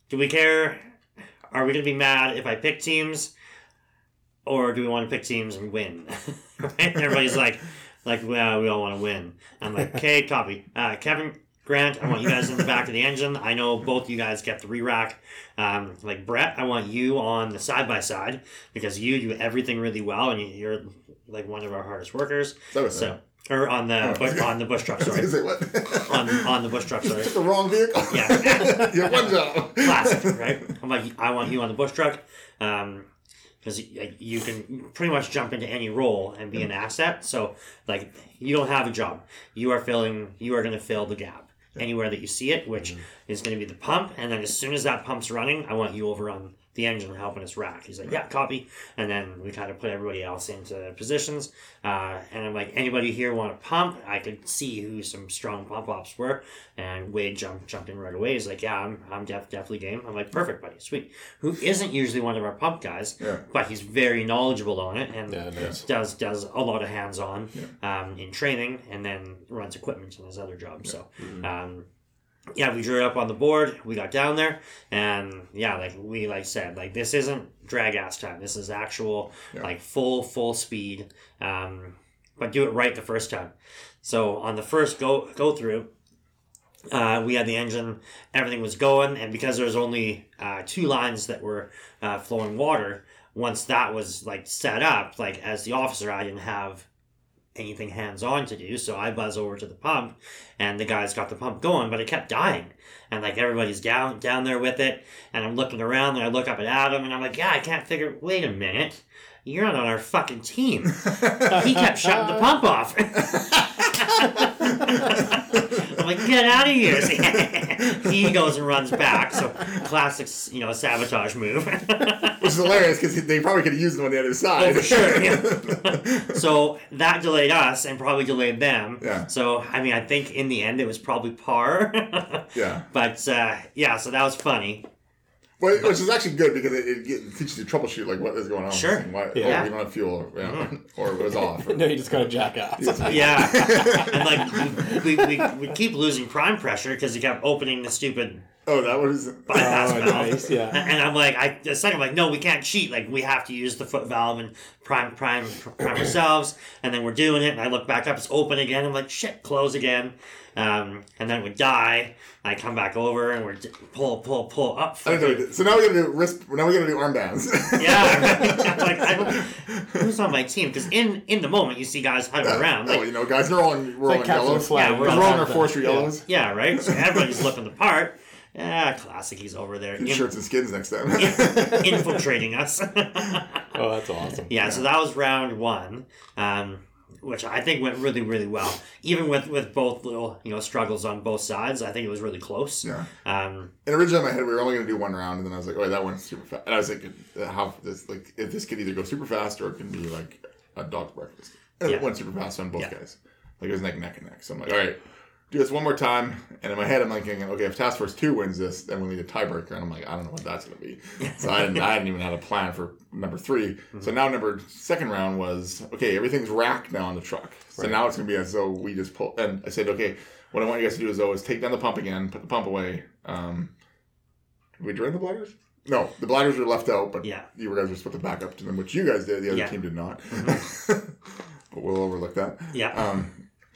do we care? Are we going to be mad if I pick teams? Or do we want to pick teams and win? right? [LAUGHS] Everybody's like, like, well, we all want to win. I'm like, okay, copy. Uh, Kevin, Grant, I want you guys in the back of the engine. I know both you guys get the re-rack. Um, like Brett, I want you on the side by side because you do everything really well and you- you're like one of our hardest workers. Was So, or on the bu- on the bush truck, [LAUGHS] sorry, say what? [LAUGHS] on on the bush truck, You sorry. took the wrong vehicle. Yeah. have one job. Classic, right? I'm like, I want you on the bush truck. Um, because you can pretty much jump into any role and be an asset. So, like, you don't have a job. You are filling. You are going to fill the gap anywhere that you see it, which mm-hmm. is going to be the pump. And then as soon as that pump's running, I want you over on the engine helping us rack. He's like, yeah, copy. And then we kind of put everybody else into their positions. Uh, and I'm like, anybody here want to pump? I could see who some strong pump ops were. And Wade jumped jumped in right away. He's like, yeah, I'm, I'm def- definitely game. I'm like, perfect, buddy, sweet. Who isn't usually one of our pump guys, Yeah. but he's very knowledgeable on it and Yeah, nice. does does a lot of hands on um, in training, and then runs equipment in his other job. So. Um, yeah, we drew it up on the board. We got down there, and yeah, like we like said, like this isn't drag ass time. This is actual Yeah. like full full speed. Um, but do it right the first time. So on the first go go through, uh, we had the engine, everything was going, and because there was only uh, two lines that were uh, flowing water, once that was like set up, like as the officer, I didn't have anything hands on to do, so I buzz over to the pump, and the guys got the pump going, but it kept dying, and like everybody's down down there with it, and I'm looking around, and I look up at Adam, and I'm like, yeah, I can't figure. Wait a minute. You're not on our fucking team. [LAUGHS] He kept shutting the pump off. [LAUGHS] [LAUGHS] I'm like, get out of here. [LAUGHS] he goes and runs back. So, classic, you know, sabotage move. [LAUGHS] Which is hilarious because they probably could have used them on the other side. Oh, for sure, yeah. [LAUGHS] so that delayed us and probably delayed them. Yeah. So I mean, I think in the end it was probably par. yeah. But uh, yeah, so that was funny. Well, which is actually good because it, it, it teaches you to troubleshoot like what is going on. Sure. this. Why, oh, Yeah. Oh, we don't have fuel, or, yeah. Mm-hmm. or it was off. [LAUGHS] No, you just kind got to jackass. [LAUGHS] Yeah, and like we, we, we keep losing prime pressure because he kept opening the stupid Oh, that was. bypass Oh, valve. nice, yeah. And I'm like, I a second, I'm like, no, we can't cheat. Like, we have to use the foot valve and prime, prime, prime ourselves. And then we're doing it, and I look back up, it's open again. I'm like, shit, close again. Um, and then we'd die. I come back over, and we're pull, pull, pull up. I didn't know. we did- So now we gotta do wrist. Now we gotta do arm armbands. Yeah, [LAUGHS] [LAUGHS] I'm like, I don't, who's on my team? Because in in the moment, you see guys huddling around. oh, you know, guys, they're all in, we're all like in Captain yellows. Flag. Yeah, we're We're all all in our that. forestry Yeah. yellows. yeah, right. So everybody's looking the part. Yeah, classic. He's over there in- Shirts and skins next time. [LAUGHS] infiltrating us. Oh, that's awesome. Yeah, so that was round one. Um, which I think went really really well. Even with with both little you know struggles on both sides, I think it was really close. Yeah. Um, And originally in my head, we were only going to do one round, and then I was like, "Oh, that went super fast." And I was like, uh, "How this like if this could either go super fast or it can be like a dog's breakfast." And Yeah. it went super fast on both Yeah. guys. Like it was neck neck and neck. So I'm like, "All right, do this one more time." And in my head, I'm like, thinking, "Okay, if Task Force Two wins this, then we need a tiebreaker." And I'm like, "I don't know what that's going to be." So I didn't, I didn't even have a plan for number 3 So now number second round was okay. Everything's racked now on the truck. So Right. now it's going to be as though we just pull. And I said, "Okay, what I want you guys to do is though is take down the pump again, put the pump away." Um, we drain the bladders? No, the bladders were left out, but Yeah. you guys were supposed to back up to them, which you guys did. The other Yeah. team did not. [LAUGHS] but we'll overlook that. yeah, Um,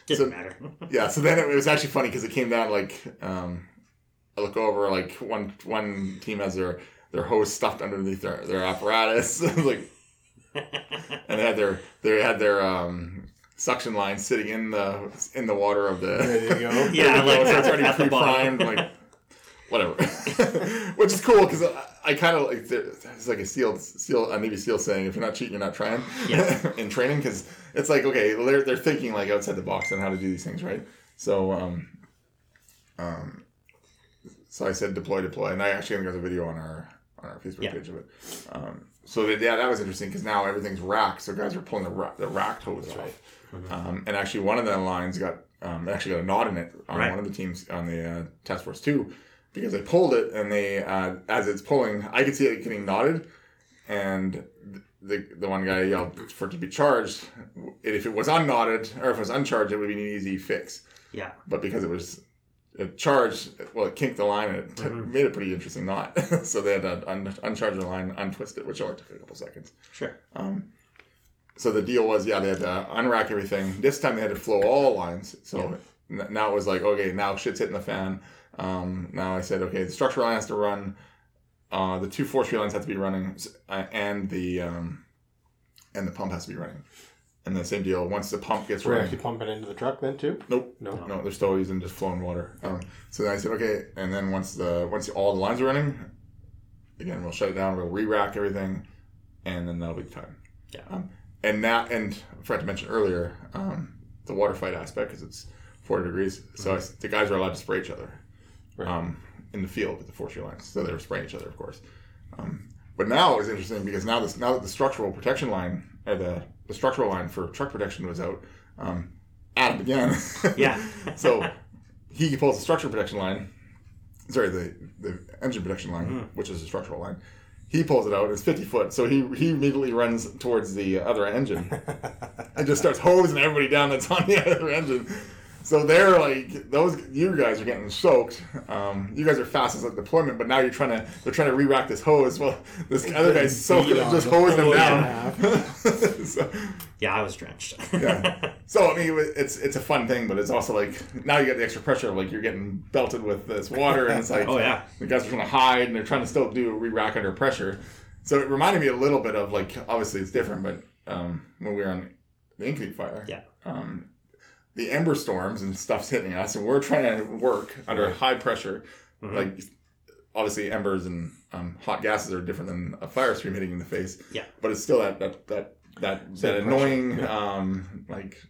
didn't so- matter. yeah, so then it was actually funny because it came down like um, I look over like one one team has their their hose stuffed underneath their, their apparatus, [LAUGHS] like, and they had their they had their um, suction line sitting in the in the water of the There you go. [LAUGHS] Yeah, like so it's already at the bottom. pre-primed, like whatever. [LAUGHS] Which is cool because I, I kind of like it's like a seal seal a Navy SEAL saying if you're not cheating, you're not trying. Yeah. [LAUGHS] in training, because it's like okay, they're they're thinking like outside the box on how to do these things, right? So um, um, so I said deploy, deploy, and I actually think there's a video on our on our Facebook Yeah. page of it. Um, so that, yeah, that was interesting because now everything's racked, so guys are pulling the ra- the racked hose off. right. Um, and actually, one of the lines got um, actually got a knot in it on Right. one of the teams on the uh, task force two because they pulled it and they uh, as it's pulling, I could see it getting knotted, and the the one guy yelled for it to be charged. If it was unknotted or if it was uncharged, it would be an easy fix. Yeah, But because it was it charged, well, it kinked the line and it t- Mhm. made a pretty interesting knot. [LAUGHS] so they had to un- uncharge the line, untwist it, which only took a couple seconds. sure. Um, so the deal was, yeah, they had to unrack everything. This time they had to flow all lines. So n- now it was like, okay, now shit's hitting the fan. Um, now I said, okay, the structural line has to run. Uh, the two forestry lines have to be running, uh, and the um, and the pump has to be running. And the same deal. Once the pump gets We're running, actually pumping into the truck then too. nope, No. no, they're still using just flowing water. Um, so then I said, okay, and then once the once all the lines are running, again we'll shut it down. We'll re-rack everything, and then that'll be the time. Yeah. Um, and now, and I forgot to mention earlier, um, the water fight aspect because it's forty degrees, so I, the guys are allowed to spray each other, Right. um, in the field with the forestry lines. So they were spraying each other, of course. Um, but now it was interesting because now this now that the structural protection line or the the structural line for truck protection was out, um, Adam again. [LAUGHS] Yeah. so he pulls the structural protection line. Sorry, the the engine protection line, Mm-hmm. which is a structural line. He pulls it out. It's fifty foot, so he he immediately runs towards the other engine [LAUGHS] and just starts hosing everybody down that's on the [LAUGHS] other engine. So they're like those you guys are getting soaked. Um, you guys are fastest at deployment, but now you're trying to they're trying to re-rack this hose. Well, this other guy's soaking, Beat just the hosing them down. [LAUGHS] so, Yeah, I was drenched. yeah. [LAUGHS] So I mean, it's it's a fun thing, but it's also like now you get the extra pressure of like you're getting belted with this water, and it's [LAUGHS] like Oh, yeah. the guys are trying to hide and they're trying to still do a re-rack under pressure. So it reminded me a little bit of like obviously it's different, but um, when we were on the Inkleak fire, Yeah. um, the ember storms and stuff's hitting us, and we're trying to work under Right. high pressure. Mhm. Like obviously embers and um, hot gases are different than a fire stream hitting in the face. Yeah. but it's still that that that that, that Same pressure. annoying um, like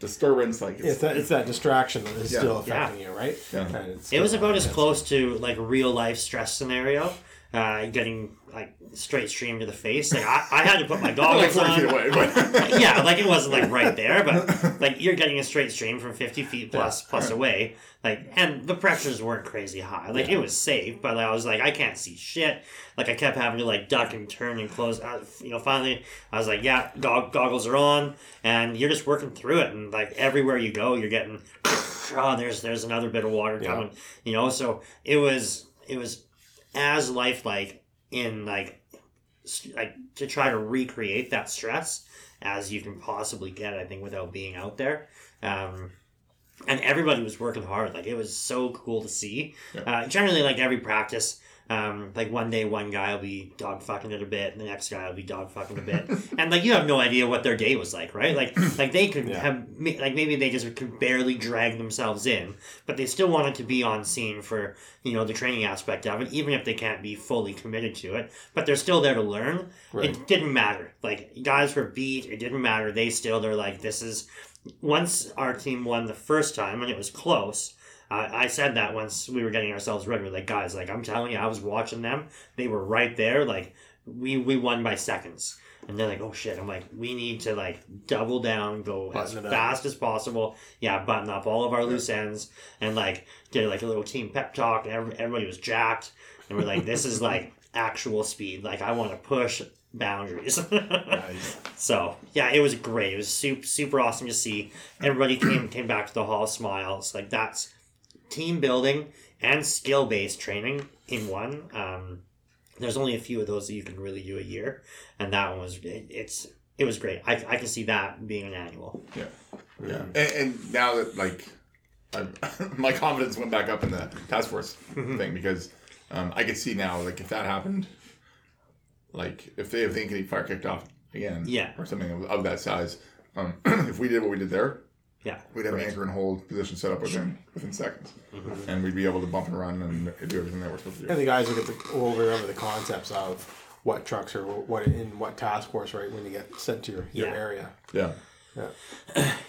disturbance. Like It's that it's that distraction that is Yeah. still affecting you, right? Yeah. It was about as close to like real life stress scenario. Uh, getting like straight stream to the face. Like I, I had to put my [LAUGHS] like goggles forty on. feet away. But [LAUGHS] yeah, [LAUGHS] like it wasn't like right there, but like you're getting a straight stream from 50 feet plus plus away. Like, and the pressures weren't crazy high. Like it was safe, but I was like, I can't see shit. Like I kept having to like duck and turn and close. Uh, you know, finally I was like, yeah, gog- goggles are on, and you're just working through it. And like everywhere you go, you're getting, oh, there's there's another bit of water Yeah. coming. You know, so it was it was as lifelike in like like to try to recreate that stress as you can possibly get i think without being out there. Um, and everybody was working hard. Like it was so cool to see. Yeah. uh, generally like every practice Um, like one day, one guy will be dog fucking it a bit, and the next guy will be dog fucking a bit, [LAUGHS] and like you have no idea what their day was like, right? Like, [CLEARS THROAT] like they could Yeah. have, like maybe they just could barely drag themselves in, but they still wanted to be on scene for you know the training aspect of it, even if they can't be fully committed to it. But they're still there to learn. Right. It didn't matter. Like guys were beat. It didn't matter. They still they're like this is. Once our team won the first time and it was close. Uh, I said that once we were getting ourselves ready. We're like, guys, like I'm telling you, I was watching them. They were right there. Like we we won by seconds. And they're like, oh shit. I'm like, we need to like double down, go Button as fast as possible. Yeah, button up all of our loose ends and like did like a little team pep talk. And every, everybody was jacked. And we're like, this is [LAUGHS] like actual speed. Like I want to push boundaries. Nice. [LAUGHS] So yeah, it was great. It was super super awesome to see. Everybody came came back to the hall smiles. Like that's team building and skill based training in one. Um, there's only a few of those that you can really do a year, and that one was it, it's it was great. I, I can see that being an annual. Yeah. Yeah. And, and now that like I'm, [LAUGHS] my confidence went back up in the task force Mm-hmm. thing because um, I could see now like if that happened, like if they if they get fire kicked off again, Yeah. or something of, of that size, um, [CLEARS THROAT] if we did what we did there, Yeah, we'd have Right. an anchor and hold position set up within within seconds, Mm-hmm. and we'd be able to bump and run and do everything that we're supposed to do. And the guys will get the, will remember the concepts of what trucks are what in what task force, right? When you get sent to your, your Yeah. area. Yeah.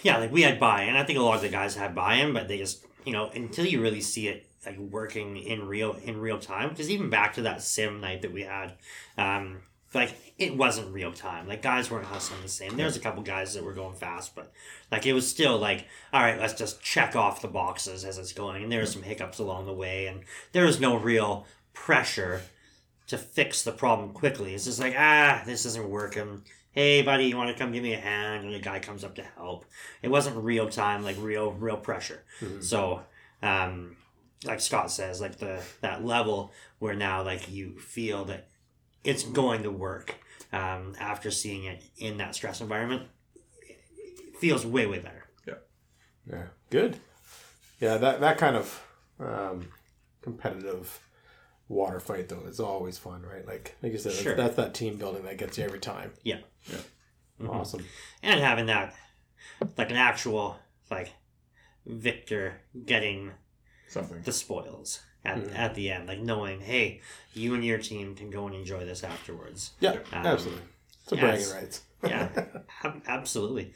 yeah, like we had buy-in. I think a lot of the guys had buy-in, but they just you know until you really see it like working in real in real time. Because even back to that sim night that we had, um, like it wasn't real time. Like guys weren't hustling the same. There's a couple guys that were going fast, but like it was still like all right, let's just check off the boxes as it's going. And there were some hiccups along the way, and there was no real pressure to fix the problem quickly. It's just like ah, this isn't working hey buddy you want to come give me a hand and a guy comes up to help it wasn't real time like real real pressure so um like scott says like the that level where now like you feel that it's going to work um after seeing it in that stress environment it feels way way better Yeah, Yeah. good. Yeah, that that kind of um, competitive water fight though is always fun, right? Like like you said, Sure. that's, that's that team building that gets you every time. Yeah. Yeah Awesome. and having that like an actual like victor getting Something. the spoils at, Mhm. at the end like knowing hey you and your team can go and enjoy this afterwards Yeah, Um, absolutely. It's a bragging rights. yeah [LAUGHS] ab- absolutely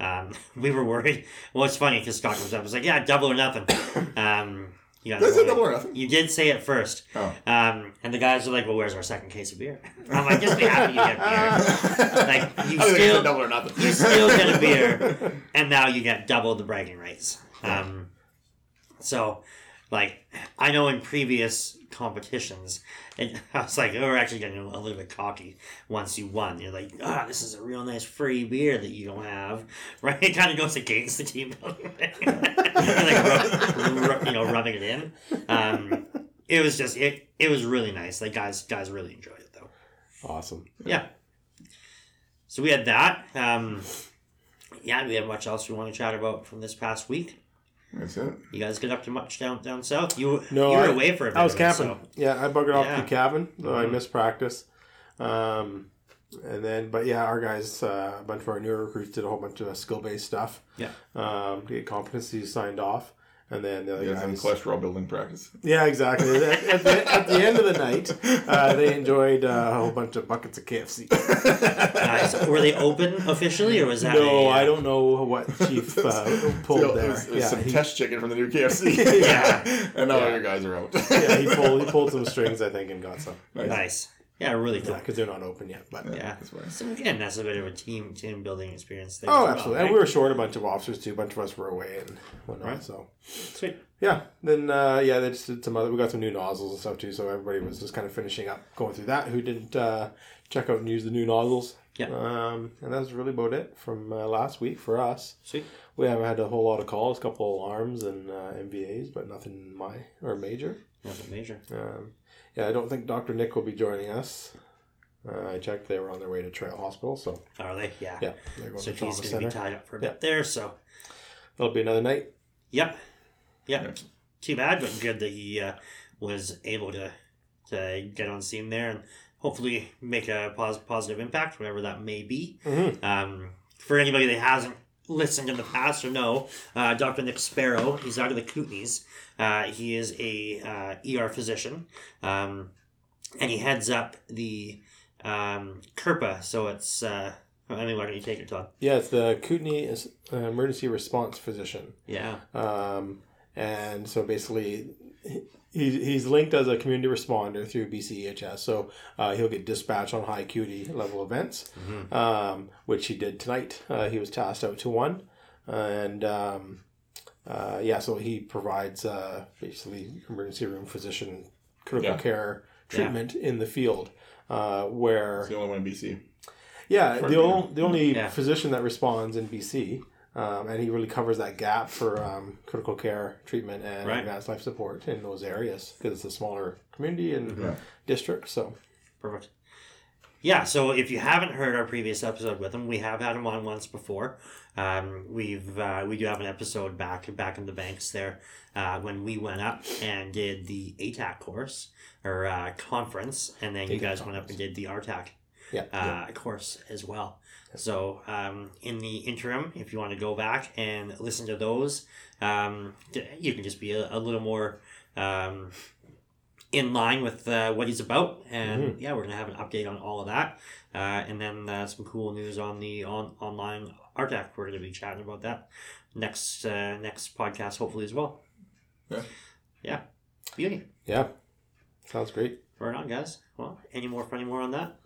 um, [LAUGHS] we were worried well it's funny because scott comes up was like yeah double or nothing [COUGHS] um, you, guys Did say double or nothing? you did say it first Oh. um, and the guys are like well where's our second case of beer [LAUGHS] i'm like just be happy you get beer like you still double or nothing. you still get a beer, and now you get double the bragging rights. Um, so, like, I know in previous competitions, and [LAUGHS] I was like, oh, we're actually getting a little bit cocky once you won. You're like, ah, this is a real nice free beer that you don't have, [LAUGHS] right? It kind of goes against the team building [LAUGHS] like, rub, rub- you know, rubbing it in. Um, it was just it. It was really nice. Like guys, guys really enjoyed it though. Awesome. Yeah. So we had that. Um, yeah, do we have much else we want to chat about from this past week? That's it. You guys get up to much down down south? You No, you were I- away for a bit. I was camping. so- Yeah, I buggered off Yeah. to cabin, so I missed practice. Um, and then, but yeah, our guys, uh, a bunch of our newer recruits did a whole bunch of skill based stuff. Yeah. Um, to get competencies signed off. And then the other You guys in cholesterol building practice. Yeah, exactly. at, at the, at the end of the night, [LAUGHS] uh, they enjoyed uh, a whole bunch of buckets of KFC. Nice. Were they open officially, or was that? no, a, uh, I don't know what Chief uh, [LAUGHS] pulled So, there. It was, it was yeah, some he, test chicken from the new KFC. [LAUGHS] Yeah. and now Yeah. your guys are out. yeah, he pulled he pulled some strings, I think, and got some. Nice. Nice. Yeah, really Yeah, because they're not open yet. But Yeah. That's fine. So again, that's a bit of a team team building experience there. oh, as well, absolutely. right? And we were short a bunch of officers too. A bunch of us were away and whatnot. Right. So Sweet. yeah, then uh, yeah, they just did some other. We got some new nozzles and stuff too. So everybody was just kind of finishing up going through that. Who didn't uh, check out and use the new nozzles? Yeah. Um, and that's really about it from uh, last week for us. Sweet. We haven't had a whole lot of calls, a couple of alarms and uh, MVAs, but nothing my or major. Nothing major. Um, yeah, I don't think Dr. Nick will be joining us. Uh, I checked; they were on their way to Trail Hospital, so Are they? Yeah. yeah, they're going So to he's going to be tied up for a Yeah. bit there. So That'll be another night. Yep. Yep. Yeah. Too bad, but good that he uh, was able to to get on scene there and hopefully make a pos- positive impact, whatever that may be. Mhm. Um, for anybody that hasn't listened in the past or know, uh, Dr. Nick Sparrow, he's out of the Kootenays. Uh, he is a uh, ER physician, um, and he heads up the um, KERPA. So it's, uh, I mean, why don't you take it, Todd? Yeah, it's the Kootenai is- uh, Emergency Response Physician. Yeah. Um, and so basically, he, he's linked as a community responder through BCEHS. So uh, he'll get dispatched on high acuity level events, Mhm. um, which he did tonight. Uh, he was tasked out to one. And um, uh, yeah, so he provides uh, basically emergency room physician critical Yeah. care treatment in the field. Uh, where It's the only one in BC. yeah, the, me. only, the only Yeah. physician that responds in BC, um, and he really covers that gap for um, critical care treatment and Right. advanced life support in those areas because it's a smaller community and Yeah. district. So Perfect. Yeah, so if you haven't heard our previous episode with him, we have had him on once before. Um, we've uh, we do have an episode back back in the banks there uh, when we went up and did the ATAC course or uh, conference, and then you ATAC guys went up and did the RTAC yeah, yeah. uh, course as well. So um, in the interim, if you want to go back and listen to those, um, you can just be a, a little more um, in line with uh, what he's about. And yeah, we're gonna have an update on all of that, uh, and then uh, some cool news on the on online RTAC. We're gonna be chatting about that next uh, next podcast, hopefully as well. Yeah. Yeah. Beauty. yeah, sounds great. Right on, guys. Well, any more funny more on that?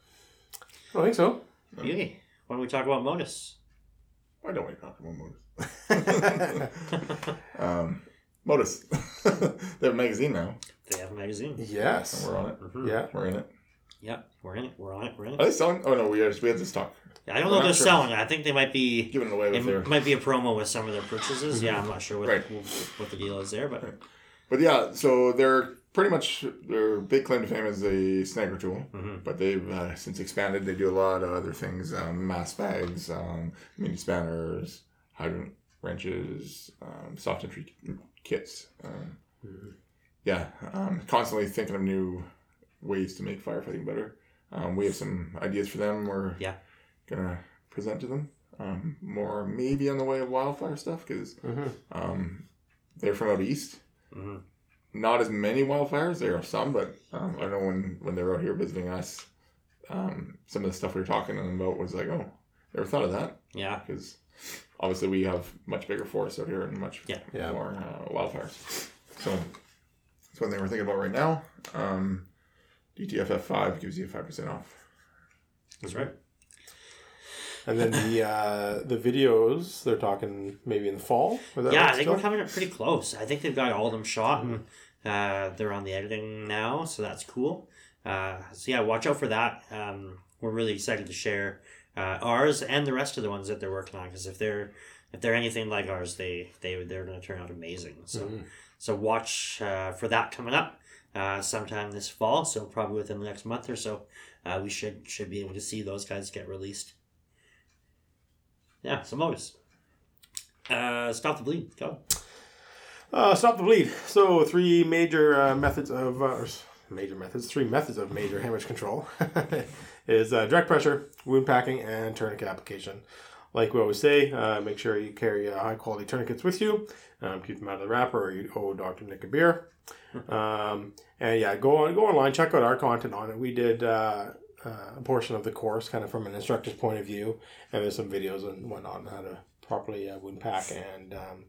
I think so. Beauty. Why don't we talk about Modus? Why don't we talk about Modus? [LAUGHS] um, Modus. [LAUGHS] they have a magazine now. They have a magazine. And yes. we're on it. Mhm. Yeah. We're in it. Yep, we're in it. We're on it. We're in it. Are they selling? Oh no, we had, we had this talk. I don't we're know if they're sure. selling it. I think they might be. Giving it away with their. It might be a promo with some of their purchases. Yeah, I'm not sure what Right. what the deal is there, but But yeah, so they're pretty much their big claim to fame is a snagger tool. Mhm. But they've uh, since expanded. They do a lot of other things: um, mass bags, um, mini spanners, hydrant wrenches, um, soft entry kits. Um, Mhm. Yeah, um, constantly thinking of new ways to make firefighting better. Um, we have some ideas for them. We're Yeah. gonna present to them. Um, more maybe on the way of wildfire stuff because hmm um, they're from out east mhm. Not as many wildfires. There are some, but um, I know when when they were out here visiting us, um, some of the stuff we were talking to them about was like, oh, never thought of that yeah, because obviously we have much bigger forests out here and much Yeah. Yeah. more uh, wildfires. So that's one thing we're thinking about right now. Um, DTFF five gives you five percent off. that's right. And then the uh, the videos they're talking maybe in the fall. Yeah, right I think still? we're coming up pretty close. I think they've got all of them shot and uh, they're on the editing now, so that's cool. Uh, so yeah, watch out for that. Um, we're really excited to share uh, ours and the rest of the ones that they're working on because if they're if they're anything like ours, they they they're going to turn out amazing. So. Mhm. So watch uh, for that coming up uh, sometime this fall. So probably within the next month or so, uh, we should should be able to see those guys get released. Yeah, some Modus. Uh, stop the bleed. Go. Uh, stop the bleed. So three major uh, methods of uh, major methods. Three methods of major hemorrhage control [LAUGHS] is uh, direct pressure, wound packing, and tourniquet application. Like we always say, uh, make sure you carry uh, high quality tourniquets with you. Um, keep them out of the wrapper, or you owe Doctor Nick a beer. [LAUGHS] Um, and yeah, go on, go online, check out our content on it. We did uh, uh, a portion of the course, kind of from an instructor's point of view, and there's some videos and whatnot on how to properly uh, wound pack and um,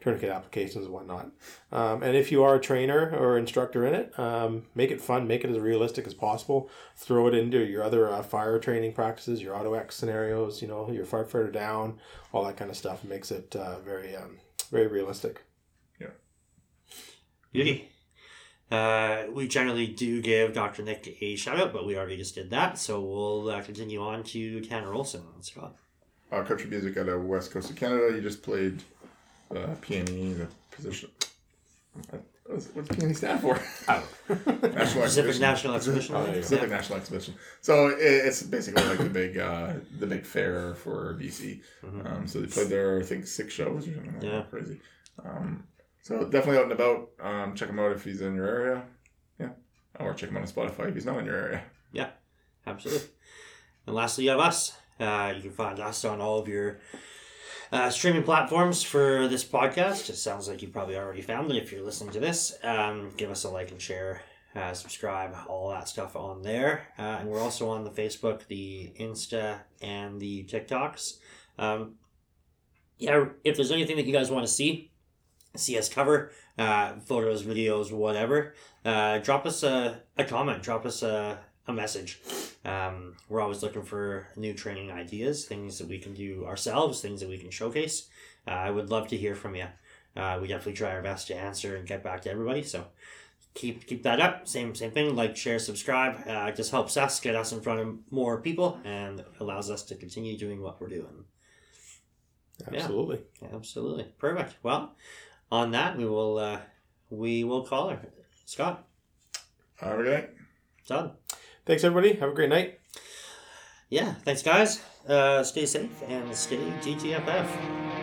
tourniquet applications and whatnot. Um, and if you are a trainer or instructor in it, um, make it fun, make it as realistic as possible. Throw it into your other uh, fire training practices, your auto ex scenarios, you know, your firefighter down, all that kind of stuff. It makes it uh, very, um, very realistic. Yeah. Beauty. Uh, we generally do give Dr. Nick a shout out, but we already just did that. So we'll uh, continue on to Tanner Olson. Scott. Uh, country music out of west coast of Canada. You just played uh, PNE, the position. What's, what's PNE stand for? [LAUGHS] National Pacific Exhibition. National Exhibition. Oh, there you go. Pacific National Exhibition. So it, it's basically like the big uh, the big fair for BC. Mhm. Um, so they played there, I think, six shows or something like Yeah. that. Crazy. Um, so definitely out and about. Um, check him out if he's in your area. Yeah. Or check him out on Spotify if he's not in your area. Yeah. Absolutely. And lastly, you have us. Uh, you can find us on all of your uh, streaming platforms for this podcast. It sounds like you probably already found it if you're listening to this. Um, give us a like and share, uh, subscribe, all that stuff on there. Uh, and we're also on the Facebook, the Insta, and the TikToks. Um, yeah, if there's anything that you guys want to see, see us cover, uh, photos, videos, whatever, uh, drop us a, a comment, drop us a, a message. Um, we're always looking for new training ideas, things that we can do ourselves, things that we can showcase. Uh, I would love to hear from you. Uh, we definitely try our best to answer and get back to everybody. So keep keep that up. Same same thing. Like, share, subscribe. Uh, it just helps us get us in front of more people and allows us to continue doing what we're doing. Yeah. Absolutely. Absolutely perfect. Well, on that we will uh, we will call her Scott. Have a good night. Done. Thanks, everybody. Have a great night. Yeah. Thanks, guys. Uh, stay safe and stay GTFF.